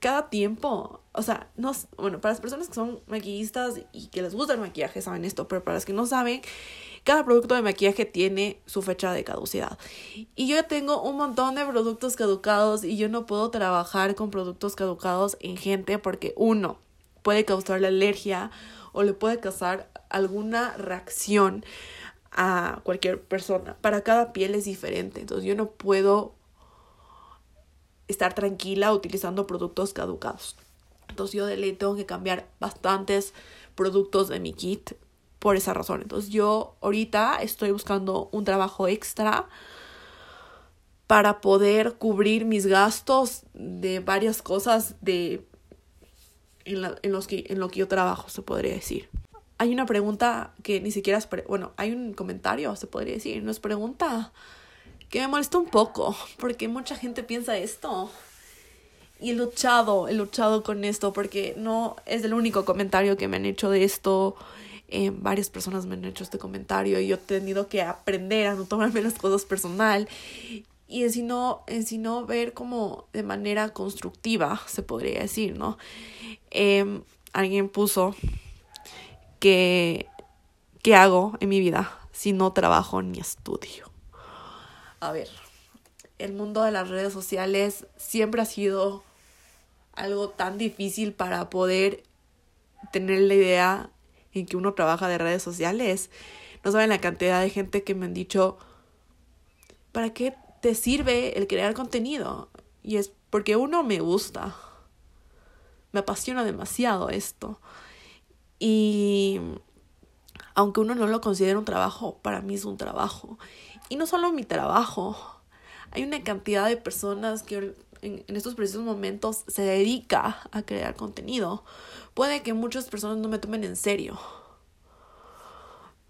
cada tiempo, o sea, no, bueno, para las personas que son maquillistas y que les gusta el maquillaje saben esto, pero para las que no saben, cada producto de maquillaje tiene su fecha de caducidad. Y yo tengo un montón de productos caducados y yo no puedo trabajar con productos caducados en gente porque uno puede causarle alergia o le puede causar alguna reacción a cualquier persona. Para cada piel es diferente. Entonces yo no puedo estar tranquila utilizando productos caducados. Entonces yo de ley tengo que cambiar bastantes productos de mi kit por esa razón. Entonces yo ahorita estoy buscando un trabajo extra para poder cubrir mis gastos de varias cosas de en, en los que en lo que yo trabajo, se podría decir hay una pregunta que ni siquiera es, bueno, hay un comentario, se podría decir, no es pregunta, que me molesta un poco, porque mucha gente piensa esto. Y he luchado, he luchado con esto, porque no es el único comentario que me han hecho de esto. Eh, varias personas me han hecho este comentario y yo he tenido que aprender a no tomarme las cosas personal y en sino, en sino ver como de manera constructiva, se podría decir, ¿no? Em, alguien puso ¿qué, ¿qué hago en mi vida si no trabajo ni estudio? A ver, el mundo de las redes sociales siempre ha sido algo tan difícil para poder tener la idea en que uno trabaja de redes sociales. No saben la cantidad de gente que me han dicho, ¿para qué te sirve el crear contenido? Y es porque uno me gusta. Me apasiona demasiado esto. Y aunque uno no lo considere un trabajo, para mí es un trabajo. Y no solo mi trabajo, hay una cantidad de personas que en, estos precisos momentos se dedica a crear contenido. Puede que muchas personas no me tomen en serio.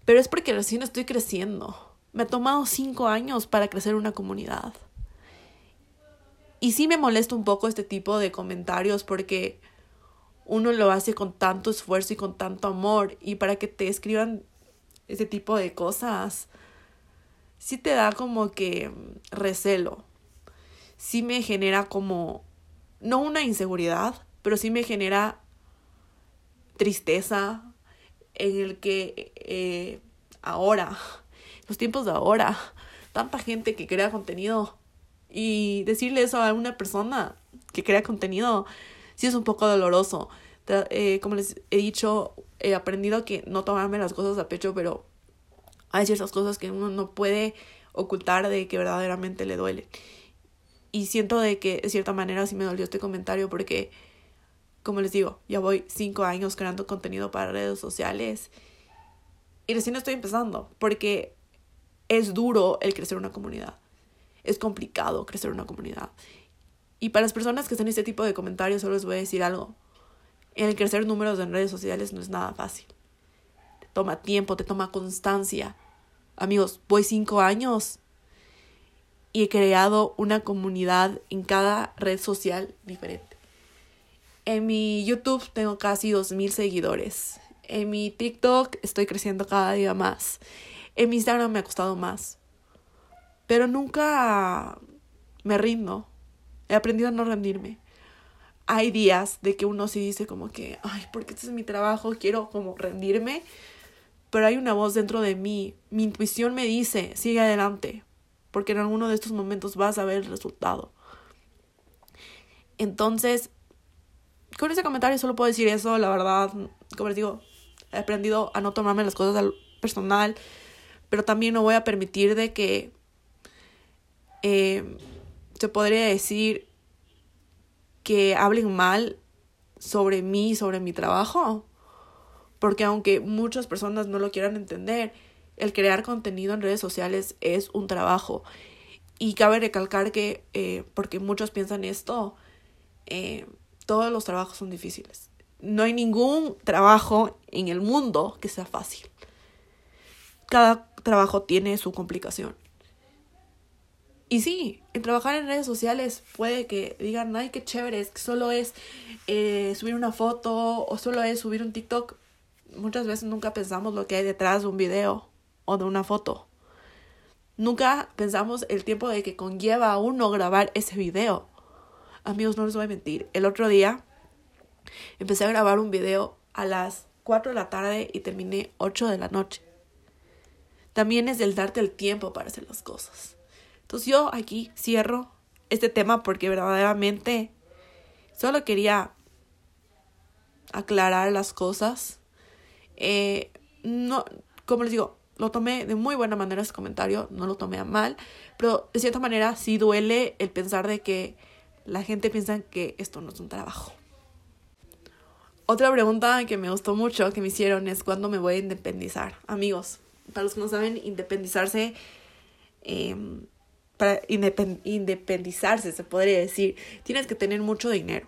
Pero es porque recién estoy creciendo. Me ha tomado cinco años para crecer una comunidad. Y sí me molesta un poco este tipo de comentarios porque uno lo hace con tanto esfuerzo y con tanto amor y para que te escriban ese tipo de cosas, sí te da como que recelo, sí me genera como, no una inseguridad, pero sí me genera tristeza en el que eh, ahora, los tiempos de ahora, tanta gente que crea contenido y decirle eso a una persona que crea contenido sí es un poco doloroso. Eh, como les he dicho, he aprendido que no tomarme las cosas a pecho, pero hay ciertas cosas que uno no puede ocultar de que verdaderamente le duele. Y siento de que de cierta manera sí me dolió este comentario porque, como les digo, ya voy cinco años creando contenido para redes sociales y recién estoy empezando porque es duro el crecer una comunidad. Es complicado crecer una comunidad. Y para las personas que hacen este tipo de comentarios, solo les voy a decir algo. El crecer números en redes sociales no es nada fácil. Te toma tiempo, te toma constancia. Amigos, voy cinco años y he creado una comunidad en cada red social diferente. En mi YouTube tengo casi dos mil seguidores. En mi TikTok estoy creciendo cada día más. En mi Instagram me ha costado más. Pero nunca me rindo. He aprendido a no rendirme. Hay días de que uno sí dice como que, ay, porque este es mi trabajo, quiero como rendirme. pero hay una voz dentro de mí. Mi intuición me dice, sigue adelante, porque en alguno de estos momentos vas a ver el resultado. Entonces, con ese comentario solo puedo decir eso, la verdad, como les digo, he aprendido a no tomarme las cosas al personal, pero también no voy a permitir de que eh, se podría decir que hablen mal sobre mí, sobre mi trabajo. Porque aunque muchas personas no lo quieran entender, el crear contenido en redes sociales es un trabajo. Y cabe recalcar que, eh, porque muchos piensan esto, eh, todos los trabajos son difíciles. No hay ningún trabajo en el mundo que sea fácil. Cada trabajo tiene su complicación. Y sí, en trabajar en redes sociales puede que digan, ay, qué chévere, es que solo es eh, subir una foto o solo es subir un TikTok. Muchas veces nunca pensamos lo que hay detrás de un video o de una foto. Nunca pensamos el tiempo de que conlleva uno grabar ese video. Amigos, no les voy a mentir. El otro día empecé a grabar un video a las 4 de la tarde y terminé 8 de la noche. También es el darte el tiempo para hacer las cosas. Entonces yo aquí cierro este tema porque verdaderamente solo quería aclarar las cosas. Eh, no, como les digo, lo tomé de muy buena manera ese comentario, no lo tomé a mal, pero de cierta manera sí duele el pensar de que la gente piensa que esto no es un trabajo. Otra pregunta que me gustó mucho que me hicieron es cuándo me voy a independizar. Amigos, para los que no saben, independizarse eh, para independizarse, se podría decir, tienes que tener mucho dinero.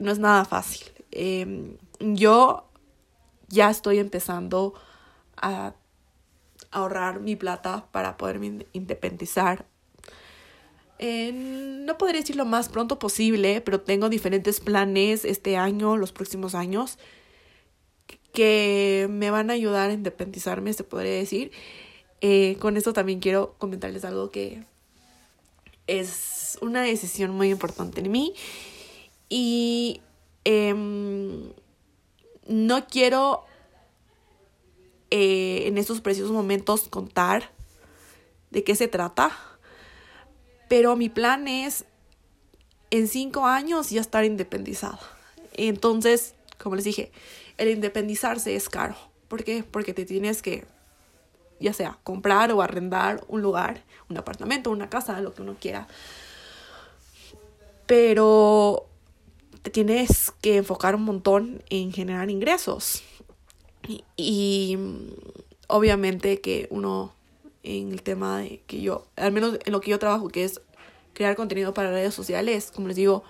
No es nada fácil. Em, yo ya estoy empezando a ahorrar mi plata para poderme independizar. no podría decir lo más pronto posible, pero tengo diferentes planes este año, los próximos años, que me van a ayudar a independizarme, se podría decir. Eh, con esto también quiero comentarles algo que es una decisión muy importante en mí y em, no quiero eh, en estos preciosos momentos contar de qué se trata, pero mi plan es en cinco años ya estar independizada. Entonces, como les dije, el independizarse es caro. ¿Por qué? Porque te tienes que ya sea comprar o arrendar un lugar, un apartamento, una casa, lo que uno quiera. Pero te tienes que enfocar un montón en generar ingresos. Y, obviamente que uno en el tema de que yo, al menos en lo que yo trabajo, que es crear contenido para redes sociales, como les digo,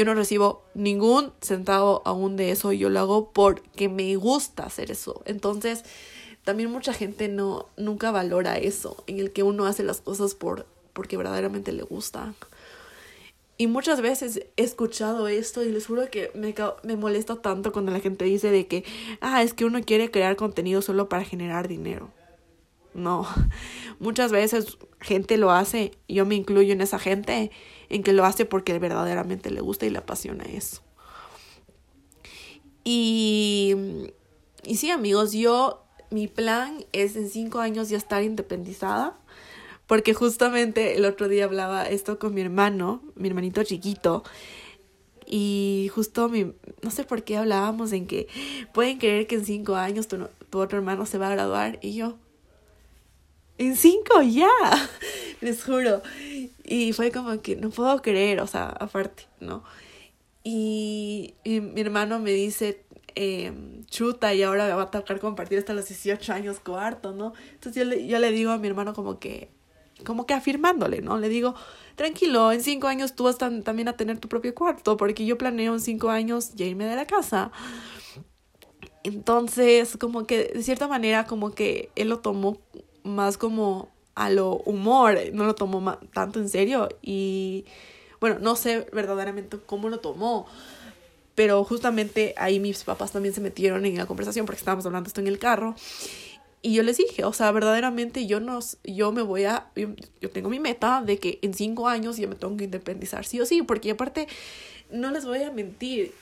yo no recibo ningún centavo aún de eso, yo lo hago porque me gusta hacer eso. Entonces, también mucha gente no nunca valora eso, en el que uno hace las cosas por porque verdaderamente le gustan. Y muchas veces he escuchado esto y les juro que me, me molesta tanto cuando la gente dice de que, ah, es que uno quiere crear contenido solo para generar dinero. No, muchas veces gente lo hace, yo me incluyo en esa gente, en que lo hace porque verdaderamente le gusta y le apasiona eso. Y, y sí, amigos, yo mi plan es en cinco años ya estar independizada. Porque justamente el otro día hablaba esto con mi hermano, mi hermanito chiquito. Y justo mi, no sé por qué hablábamos en que pueden creer que en cinco años tu, tu otro hermano se va a graduar. Y yo, en cinco ya, les juro. Y fue como que no puedo creer, o sea, aparte, ¿no? Y, y mi hermano me dice, eh, chuta y ahora va a tocar compartir hasta los 18 años cuarto, ¿no? Entonces yo le, yo le digo a mi hermano como que, como que afirmándole, ¿no? Le digo, tranquilo, en cinco años tú vas también a tener tu propio cuarto, porque yo planeo en cinco años ya irme de la casa. Entonces, como que de cierta manera, como que él lo tomó más como a lo humor, no lo tomó tanto en serio y bueno, no sé verdaderamente cómo lo tomó, pero justamente ahí mis papás también se metieron en la conversación porque estábamos hablando esto en el carro. Y yo les dije, o sea, verdaderamente yo no, yo me voy a, yo, tengo mi meta de que en cinco años ya me tengo que independizar, sí o sí, porque aparte, no les voy a mentir,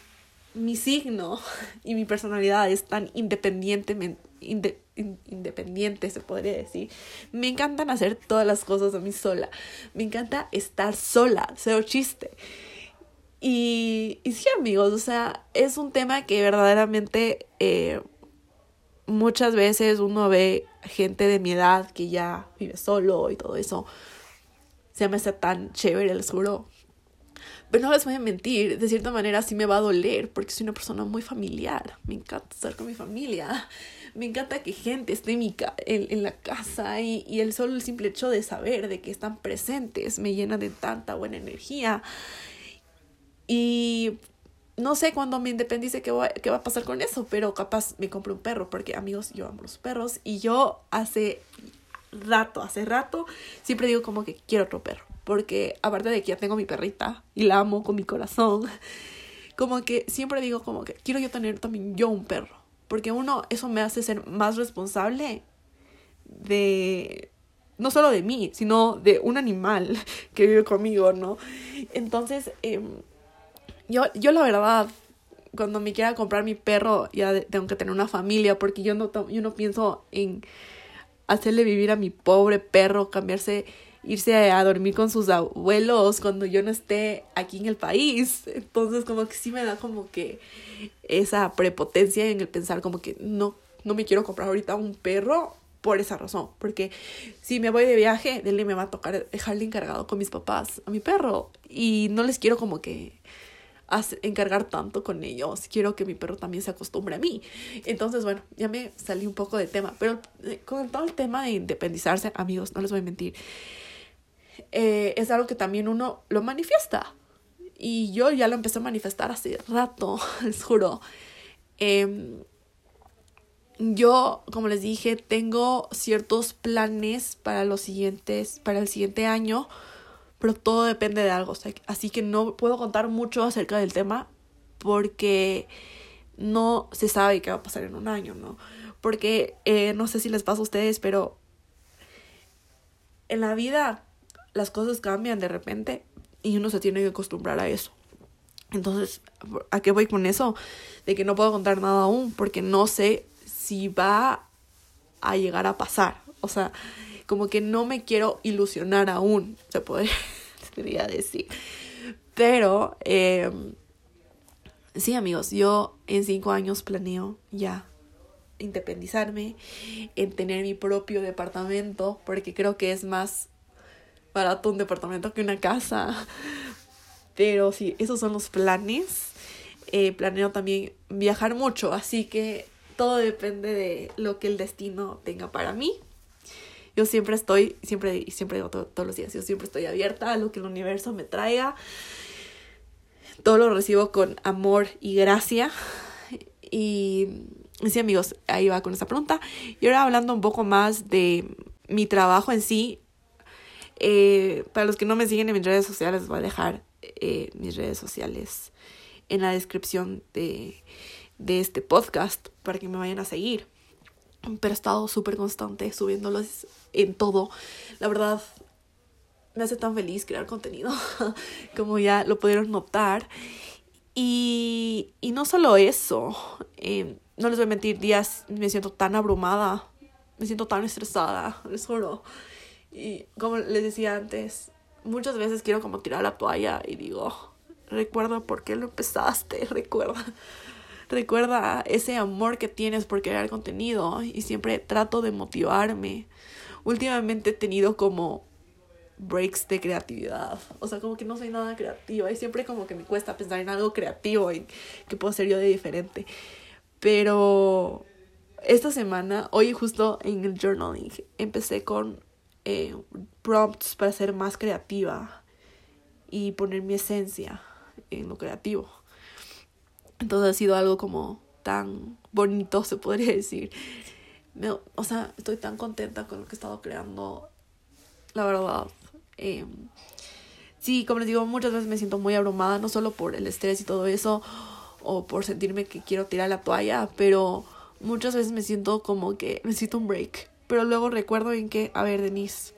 mi signo y mi personalidad es tan independientemente independiente, se podría decir. Me encantan hacer todas las cosas a mí sola. Me encanta estar sola, cero chiste. Y, y sí, amigos, o sea, es un tema que verdaderamente eh, muchas veces uno ve gente de mi edad que ya vive solo y todo eso. Se me hace tan chévere, les juro. Pero no les voy a mentir, de cierta manera sí me va a doler porque soy una persona muy familiar. Me encanta estar con mi familia. Me encanta que gente esté en, mi en, la casa y, y, el solo el simple hecho de saber de que están presentes me llena de tanta buena energía. Y no sé cuándo me independice qué va, qué va a pasar con eso, pero capaz me compro un perro porque amigos, yo amo los perros. Y yo hace rato, hace rato, siempre digo como que quiero otro perro. Porque aparte de que ya tengo mi perrita y la amo con mi corazón, como que siempre digo como que quiero yo tener también yo un perro, porque uno, eso me hace ser más responsable de, no solo de mí, sino de un animal que vive conmigo, ¿no? Entonces, em, yo, yo la verdad, cuando me quiera comprar mi perro, ya tengo que tener una familia, porque yo no, yo no pienso en hacerle vivir a mi pobre perro, cambiarse irse a dormir con sus abuelos cuando yo no esté aquí en el país. Entonces como que sí me da como que esa prepotencia en el pensar como que no, no me quiero comprar ahorita un perro por esa razón. Porque si me voy de viaje, Dele me va a tocar dejarle encargado con mis papás a mi perro. Y no les quiero como que encargar tanto con ellos. Quiero que mi perro también se acostumbre a mí. Entonces, bueno, ya me salí un poco de tema. Pero eh, con todo el tema de independizarse, amigos, no les voy a mentir. Eh, es algo que también uno lo manifiesta. Y yo ya lo empecé a manifestar hace rato, les juro. Em, yo, como les dije, tengo ciertos planes para los siguientes, para el siguiente año, pero todo depende de algo. así que no puedo contar mucho acerca del tema porque no se sabe qué va a pasar en un año, ¿no? Porque eh, no sé si les pasa a ustedes, pero en la vida las cosas cambian de repente y uno se tiene que acostumbrar a eso. Entonces, ¿a qué voy con eso? De que no puedo contar nada aún porque no sé si va a llegar a pasar. O sea, como que no me quiero ilusionar aún, se podría decir. Pero, eh, sí amigos, yo en cinco años planeo ya independizarme, en tener mi propio departamento, porque creo que es más barato un departamento que una casa. Pero sí, esos son los planes. Eh, planeo también viajar mucho, así que todo depende de lo que el destino tenga para mí. Yo siempre estoy, siempre, siempre digo todos los días, yo siempre estoy abierta a lo que el universo me traiga. Todo lo recibo con amor y gracia. Y sí, amigos, ahí va con esa pregunta. Y ahora hablando un poco más de mi trabajo en sí, eh, para los que no me siguen en mis redes sociales, voy a dejar eh, mis redes sociales en la descripción de, de este podcast para que me vayan a seguir. Pero he estado súper constante subiéndolos en todo. La verdad, me hace tan feliz crear contenido, como ya lo pudieron notar. Y, y no solo eso, eh, no les voy a mentir, días me siento tan abrumada, me siento tan estresada, les juro. Y como les decía antes, muchas veces quiero como tirar la toalla y digo, recuerda por qué lo empezaste, recuerda. Recuerda ese amor que tienes por crear contenido y siempre trato de motivarme. Últimamente he tenido como breaks de creatividad. O sea, como que no soy nada creativa y siempre como que me cuesta pensar en algo creativo y que puedo ser yo de diferente. Pero esta semana, hoy justo en el journaling, empecé con eh, prompts para ser más creativa y poner mi esencia en lo creativo. Entonces ha sido algo como tan bonito, se podría decir. o sea, estoy tan contenta con lo que he estado creando. La verdad. Eh, sí, como les digo, muchas veces me siento muy abrumada, no solo por el estrés y todo eso, o por sentirme que quiero tirar la toalla, pero muchas veces me siento como que necesito un break. Pero luego recuerdo en que, a ver, Denise,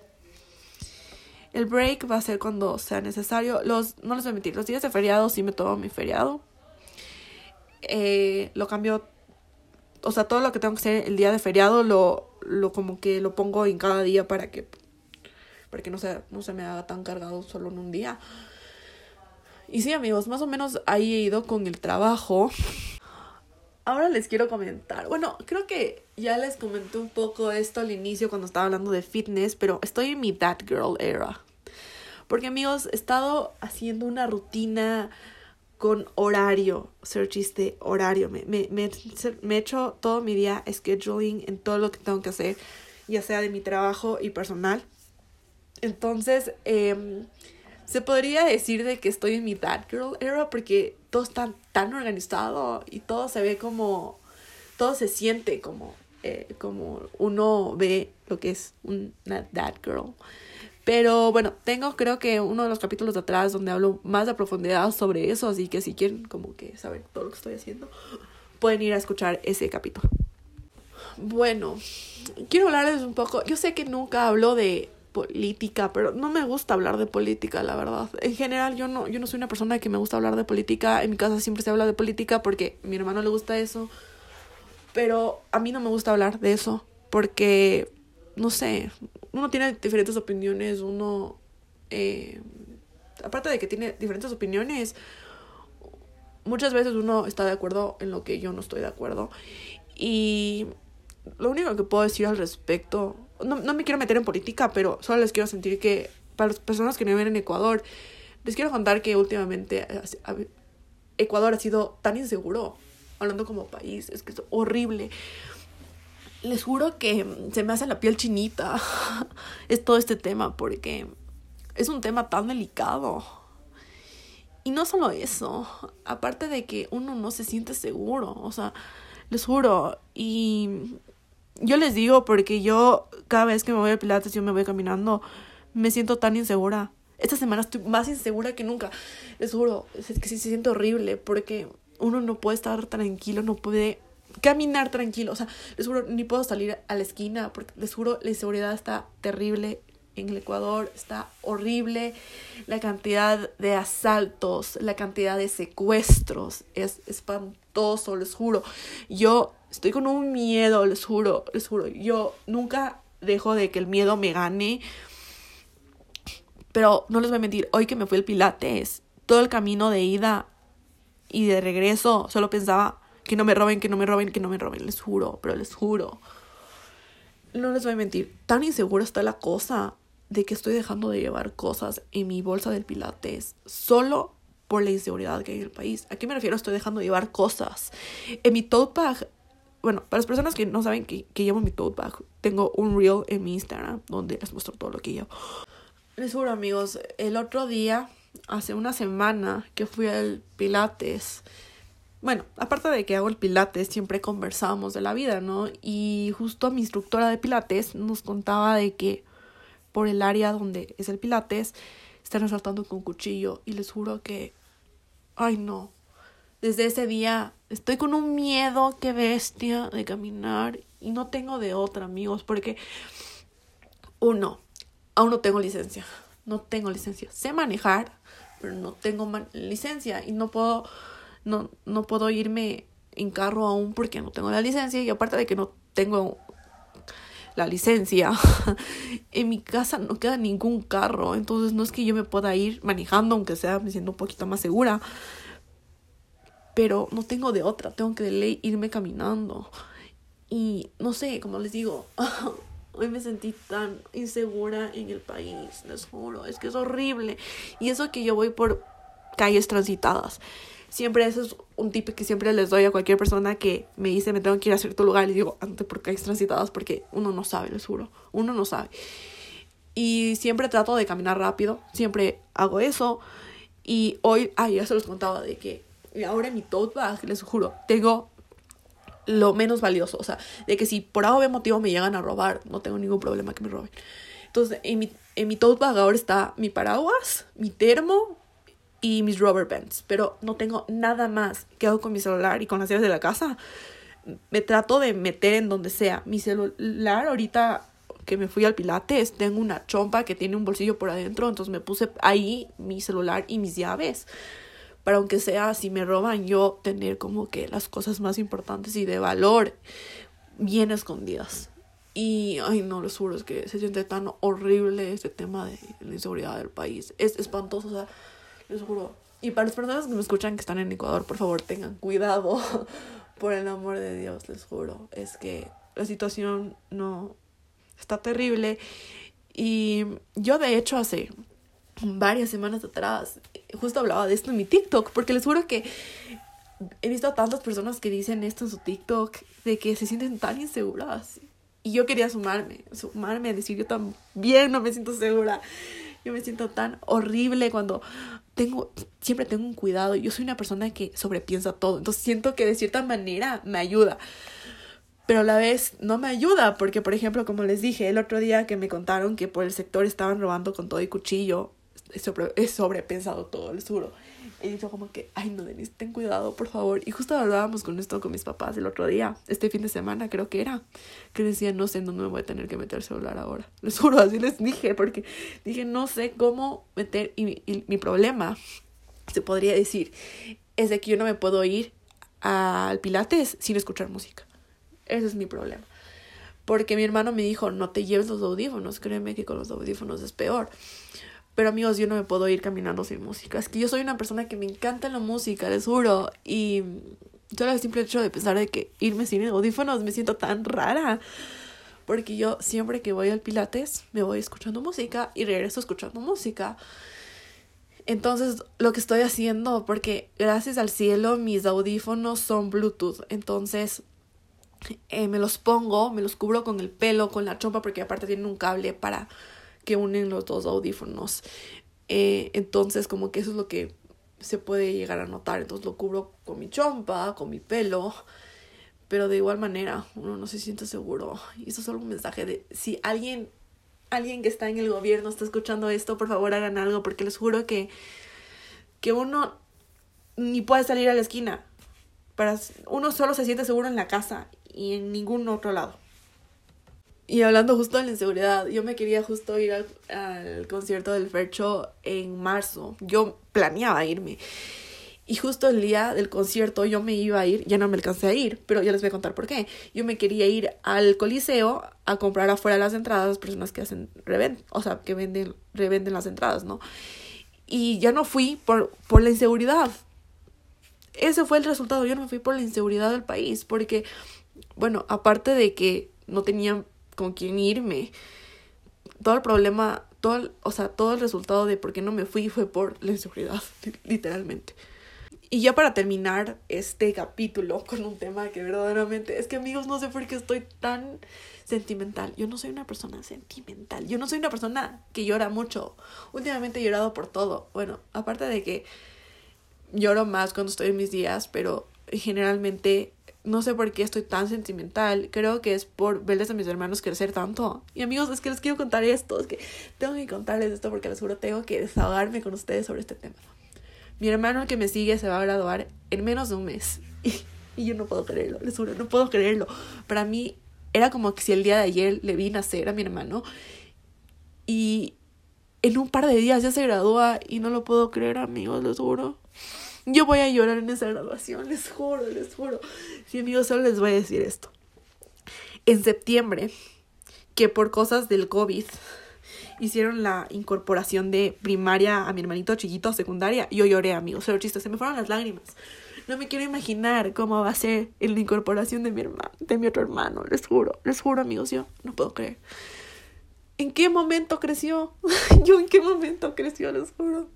el break va a ser cuando sea necesario. Los, no les voy a mentir, los días de feriado sí me tomo mi feriado. eh, lo cambio, o sea, todo lo que tengo que hacer el día de feriado lo, lo como que lo pongo en cada día para que, para que no, se, no se me haga tan cargado solo en un día. Y sí, amigos, más o menos ahí he ido con el trabajo. Ahora les quiero comentar. Bueno, creo que ya les comenté un poco esto al inicio cuando estaba hablando de fitness, pero estoy en mi That Girl era. Porque amigos, he estado haciendo una rutina con horario, search de horario. Me, me, me, todo mi día scheduling en todo lo que tengo que hacer, ya sea de mi trabajo y personal. Entonces, eh, se podría decir de que estoy en mi That Girl era porque todo está tan organizado y todo se ve como, todo se siente como, eh, como uno ve lo que es una That Girl. Pero bueno, tengo creo que uno de los capítulos de atrás donde hablo más de profundidad sobre eso, así que si quieren como que saber todo lo que estoy haciendo, pueden ir a escuchar ese capítulo. Bueno, quiero hablarles un poco, yo sé que nunca hablo de política, pero no me gusta hablar de política, la verdad. En general, yo no, yo no soy una persona que me gusta hablar de política. En mi casa siempre se habla de política porque a mi hermano le gusta eso. Pero a mí no me gusta hablar de eso porque, no sé, uno tiene diferentes opiniones, uno... Eh, aparte de que tiene diferentes opiniones, muchas veces uno está de acuerdo en lo que yo no estoy de acuerdo. Y lo único que puedo decir al respecto no, no me quiero meter en política, pero solo les quiero sentir que para las personas que no viven en Ecuador, les quiero contar que últimamente Ecuador ha sido tan inseguro, hablando como país, es que es horrible. Les juro que se me hace la piel chinita es todo este tema porque es un tema tan delicado. Y no solo eso, aparte de que uno no se siente seguro, o sea, les juro, y yo les digo porque yo cada vez que me voy al Pilates, yo me voy caminando, me siento tan insegura. Esta semana estoy más insegura que nunca. Les juro, es que sí se siente horrible porque uno no puede estar tranquilo, no puede caminar tranquilo. O sea, les juro, ni puedo salir a la esquina porque les juro, la inseguridad está terrible en el Ecuador, está horrible. La cantidad de asaltos, la cantidad de secuestros es espantoso, les juro. Yo Estoy con un miedo, les juro, les juro. Yo nunca dejo de que el miedo me gane. Pero no les voy a mentir, hoy que me fui al Pilates, todo el camino de ida y de regreso, solo pensaba que no me roben, que no me roben, que no me roben, les juro, pero les juro. No les voy a mentir, tan insegura está la cosa de que estoy dejando de llevar cosas en mi bolsa del Pilates solo por la inseguridad que hay en el país. ¿A qué me refiero? Estoy dejando de llevar cosas. En mi tote bag bueno, para las personas que no saben que, que llevo mi tote bag, tengo un reel en mi Instagram donde les muestro todo lo que llevo. Les juro, amigos, el otro día, hace una semana que fui al Pilates, bueno, aparte de que hago el Pilates, siempre conversábamos de la vida, ¿no? Y justo mi instructora de Pilates nos contaba de que por el área donde es el Pilates, están asaltando con cuchillo. Y les juro que, ay no, desde ese día estoy con un miedo que bestia de caminar y no tengo de otra, amigos, porque uno, aún no tengo licencia, no tengo licencia, sé manejar, pero no tengo licencia y no puedo no no puedo irme en carro aún porque no tengo la licencia y aparte de que no tengo la licencia, en mi casa no queda ningún carro, entonces no es que yo me pueda ir manejando, aunque sea me siento un poquito más segura, pero no tengo de otra, tengo que irme caminando. Y no sé, como les digo, hoy me sentí tan insegura en el país, les juro, es que es horrible. Y eso que yo voy por calles transitadas. Siempre eso es un tip que siempre les doy a cualquier persona que me dice me tengo que ir a cierto lugar y digo antes por calles transitadas porque uno no sabe, les juro, uno no sabe. Y siempre trato de caminar rápido, siempre hago eso. Y hoy, ay, ya se los contaba de que y ahora en mi tote bag, les juro, tengo lo menos valioso. O sea, de que si por algún motivo me llegan a robar, no tengo ningún problema que me roben. Entonces, en mi, en mi tote bag ahora está mi paraguas, mi termo y mis rubber bands. Pero no tengo nada más. ¿Qué hago con mi celular y con las llaves de la casa? Me trato de meter en donde sea. Mi celular ahorita que me fui al Pilates, tengo una chompa que tiene un bolsillo por adentro, entonces me puse ahí mi celular y mis llaves para aunque sea si me roban yo tener como que las cosas más importantes y de valor bien escondidas. Y, ay, no, les juro, es que se siente tan horrible este tema de la inseguridad del país. Es espantoso, o sea, les juro. Y para las personas que me escuchan que están en Ecuador, por favor, tengan cuidado. por el amor de Dios, les juro. Es que la situación no está terrible. Y yo, de hecho, hace varias semanas atrás, justo hablaba de esto en mi TikTok, porque les juro que he visto a tantas personas que dicen esto en su TikTok, de que se sienten tan inseguras. Y yo quería sumarme, sumarme a decir, yo también no me siento segura. Yo me siento tan horrible cuando tengo, siempre tengo un cuidado. Yo soy una persona que sobrepiensa todo. Entonces siento que de cierta manera me ayuda. Pero a la vez no me ayuda porque, por ejemplo, como les dije el otro día que me contaron que por el sector estaban robando con todo y cuchillo, sobre, he sobrepensado todo, el juro. He dicho como que, ay no, Denise, ten cuidado, por favor. Y justo hablábamos con esto con mis papás el otro día, este fin de semana creo que era, que decían, no sé en dónde me voy a tener que meter el celular ahora. Les juro, así les dije, porque dije, no sé cómo meter, y, y mi problema, se podría decir, es de que yo no me puedo ir al Pilates sin escuchar música. Ese es mi problema. Porque mi hermano me dijo, no te lleves los audífonos, créeme que con los audífonos es peor. Pero amigos, yo no me puedo ir caminando sin música. Es que yo soy una persona que me encanta la música, les juro. Y solo el simple hecho de pensar de que irme sin audífonos me siento tan rara. Porque yo siempre que voy al Pilates me voy escuchando música y regreso escuchando música. Entonces, lo que estoy haciendo, porque gracias al cielo mis audífonos son Bluetooth. Entonces, eh, me los pongo, me los cubro con el pelo, con la chompa, porque aparte tienen un cable para que unen los dos audífonos. Eh, entonces, como que eso es lo que se puede llegar a notar. Entonces lo cubro con mi chompa, con mi pelo. Pero de igual manera, uno no se siente seguro. Y eso es solo un mensaje de si alguien, alguien que está en el gobierno está escuchando esto, por favor hagan algo, porque les juro que, que uno ni puede salir a la esquina. Para, uno solo se siente seguro en la casa y en ningún otro lado. Y hablando justo de la inseguridad, yo me quería justo ir al, concierto del Fercho en marzo. Yo planeaba irme. Y justo el día del concierto yo me iba a ir, ya no me alcancé a ir, pero ya les voy a contar por qué. Yo me quería ir al Coliseo a comprar afuera las entradas, las personas que hacen revenden, o sea, que venden, revenden las entradas, ¿no? Y ya no fui por, por la inseguridad. Ese fue el resultado, yo no me fui por la inseguridad del país, porque, bueno, aparte de que no tenían con quién irme. Todo el problema, todo o sea, todo el resultado de por qué no me fui fue por la inseguridad, literalmente. Y ya para terminar este capítulo con un tema que verdaderamente es que amigos no sé por qué estoy tan sentimental. Yo no soy una persona sentimental. Yo no soy una persona que llora mucho. Últimamente he llorado por todo. Bueno, aparte de que lloro más cuando estoy en mis días, pero generalmente no sé por qué estoy tan sentimental. Creo que es por verles a mis hermanos crecer tanto. Y amigos, es que les quiero contar esto. Es que tengo que contarles esto porque les juro tengo que desahogarme con ustedes sobre este tema. Mi hermano que me sigue se va a graduar en menos de un mes. Y, yo no puedo creerlo, les juro, no puedo creerlo. Para mí era como que si el día de ayer le vi nacer a mi hermano. Y en un par de días ya se gradúa y no lo puedo creer, amigos, les juro. Yo voy a llorar en esa graduación, les juro, les juro. Sí, amigos, solo les voy a decir esto. En septiembre, que por cosas del COVID hicieron la incorporación de primaria a mi hermanito chiquito, secundaria, yo lloré, amigos, cero chiste, se me fueron las lágrimas. No me quiero imaginar cómo va a ser la incorporación de mi hermano, de mi otro hermano, les juro, les juro, amigos, yo no puedo creer. ¿En qué momento creció? yo en qué momento creció, les juro.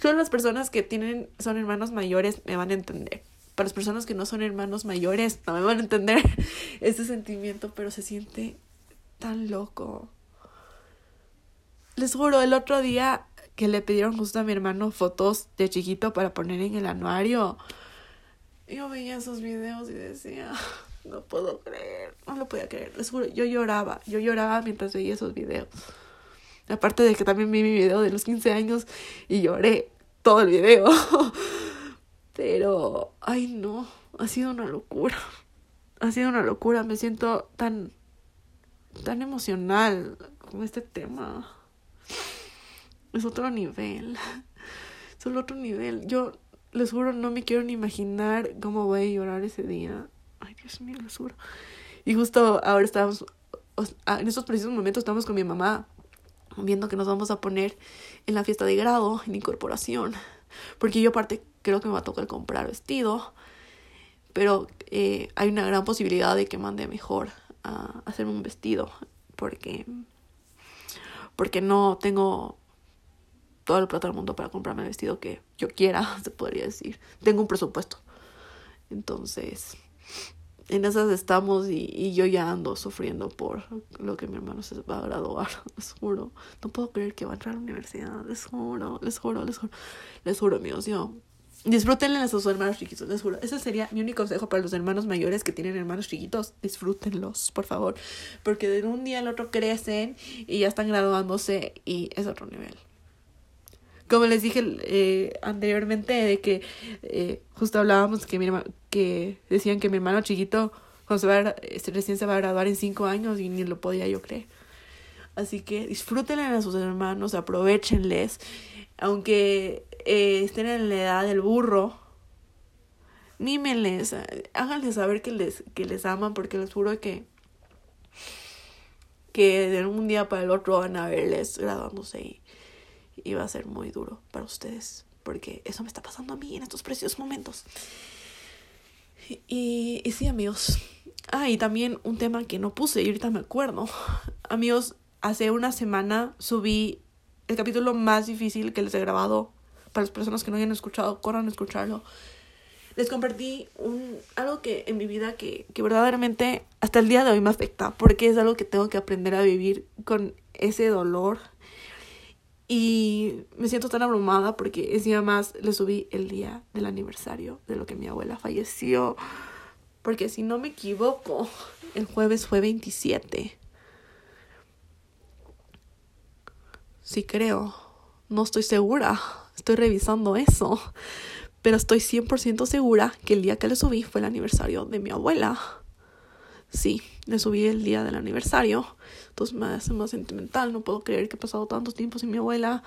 Son las personas que tienen, son hermanos mayores, me van a entender. Para las personas que no son hermanos mayores, no me van a entender ese sentimiento, pero se siente tan loco. Les juro, el otro día que le pidieron justo a mi hermano fotos de chiquito para poner en el anuario, yo veía esos videos y decía, no puedo creer, no lo podía creer. Les juro, yo lloraba, yo lloraba mientras veía esos videos. Aparte de que también vi mi video de los 15 años y lloré todo el video. Pero, ay no, ha sido una locura. Ha sido una locura. Me siento tan, tan emocional con este tema. Es otro nivel. Son otro nivel. Yo les juro, no me quiero ni imaginar cómo voy a llorar ese día. Ay, Dios mío, les juro. Y justo ahora estamos, en estos precisos momentos estamos con mi mamá viendo que nos vamos a poner en la fiesta de grado, en incorporación. Porque yo aparte creo que me va a tocar comprar vestido. Pero eh, hay una gran posibilidad de que mande mejor a hacerme un vestido. Porque, porque no tengo todo el plata del mundo para comprarme el vestido que yo quiera, se podría decir. Tengo un presupuesto. Entonces, en esas estamos y, y, yo ya ando sufriendo por lo que mi hermano se va a graduar, les juro. No puedo creer que va a entrar a la universidad, les juro, les juro, les juro, les juro, amigos, yo. Disfrútenle a sus hermanos chiquitos, les juro. Ese sería mi único consejo para los hermanos mayores que tienen hermanos chiquitos. Disfrútenlos, por favor. Porque de un día al otro crecen y ya están graduándose y es otro nivel como les dije eh, anteriormente, de que eh, justo hablábamos que, mi que decían que mi hermano chiquito cuando se va a, este, recién se va a graduar en cinco años y ni lo podía yo creer. Así que disfrútenle a sus hermanos, aprovechenles, aunque eh, estén en la edad del burro, mímenles, háganles saber que les, que les aman, porque les juro que que de un día para el otro van a verles graduándose y y va a ser muy duro para ustedes, porque eso me está pasando a mí en estos preciosos momentos. Y, y sí, amigos. Ah, y también un tema que no puse y ahorita me acuerdo. Amigos, hace una semana subí el capítulo más difícil que les he grabado. Para las personas que no hayan escuchado, corran a escucharlo. Les compartí un, algo que en mi vida que, que verdaderamente hasta el día de hoy me afecta, porque es algo que tengo que aprender a vivir con ese dolor y me siento tan abrumada porque encima más le subí el día del aniversario de lo que mi abuela falleció. Porque si no me equivoco, el jueves fue 27. Sí creo. No estoy segura. Estoy revisando eso. Pero estoy 100% segura que el día que le subí fue el aniversario de mi abuela. Sí, le subí el día del aniversario. Entonces me hace más sentimental. No puedo creer que he pasado tantos tiempos sin mi abuela.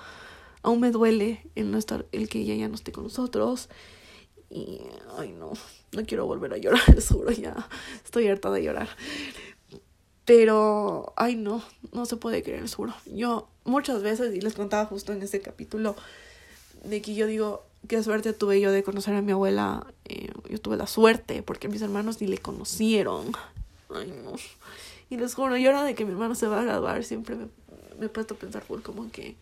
Aún me duele el, no estar, el que ella ya no esté con nosotros. Y, ay, no, no quiero volver a llorar, seguro ya. Estoy harta de llorar. Pero, ay, no, no se puede creer, seguro. Yo muchas veces, y les contaba justo en ese capítulo, de que yo digo, qué suerte tuve yo de conocer a mi abuela. Eh, yo tuve la suerte, porque mis hermanos ni le conocieron. Ay, no. Y les juro, yo ahora de que mi hermano se va a graduar, siempre me, me he puesto a pensar por como que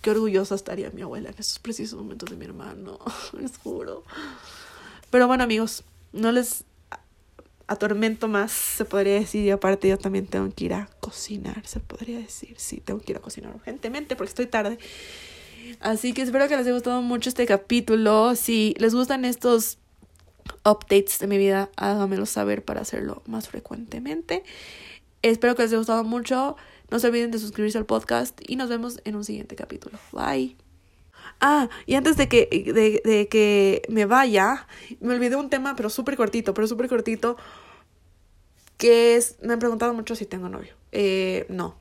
qué orgullosa estaría mi abuela en esos precisos momentos de mi hermano. les juro. Pero bueno, amigos, no les atormento más, se podría decir. Y aparte, yo también tengo que ir a cocinar, se podría decir. Sí, tengo que ir a cocinar urgentemente porque estoy tarde. Así que espero que les haya gustado mucho este capítulo. Si les gustan estos updates de mi vida, háganmelo saber para hacerlo más frecuentemente. Espero que les haya gustado mucho. No se olviden de suscribirse al podcast y nos vemos en un siguiente capítulo. Bye. Ah, y antes de que, de, de que me vaya, me olvidé un tema, pero súper cortito, pero súper cortito, que es, me han preguntado mucho si tengo novio. Eh, no.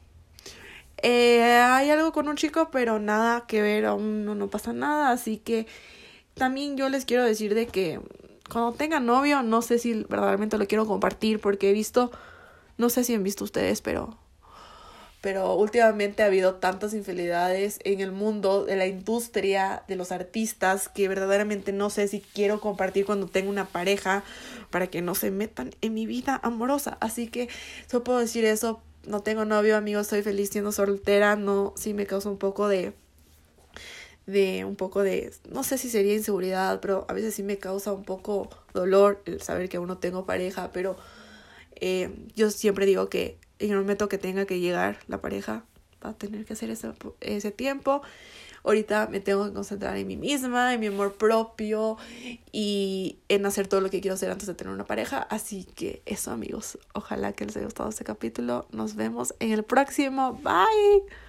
Eh, hay algo con un chico, pero nada que ver, aún no, no pasa nada, así que también yo les quiero decir de que cuando tenga novio, no sé si verdaderamente lo quiero compartir, porque he visto no sé si han visto ustedes, pero pero últimamente ha habido tantas infidelidades en el mundo de la industria de los artistas que verdaderamente no sé si quiero compartir cuando tengo una pareja para que no se metan en mi vida amorosa. Así que solo puedo decir eso. No tengo novio, amigos, estoy feliz siendo soltera. No, sí me causa un poco de de un poco de, no sé si sería inseguridad, pero a veces sí me causa un poco dolor el saber que aún no tengo pareja, pero eh, yo siempre digo que en el momento que tenga que llegar la pareja, va a tener que hacer ese, ese tiempo. Ahorita me tengo que concentrar en mí misma, en mi amor propio y en hacer todo lo que quiero hacer antes de tener una pareja. Así que eso amigos, ojalá que les haya gustado este capítulo. Nos vemos en el próximo. Bye.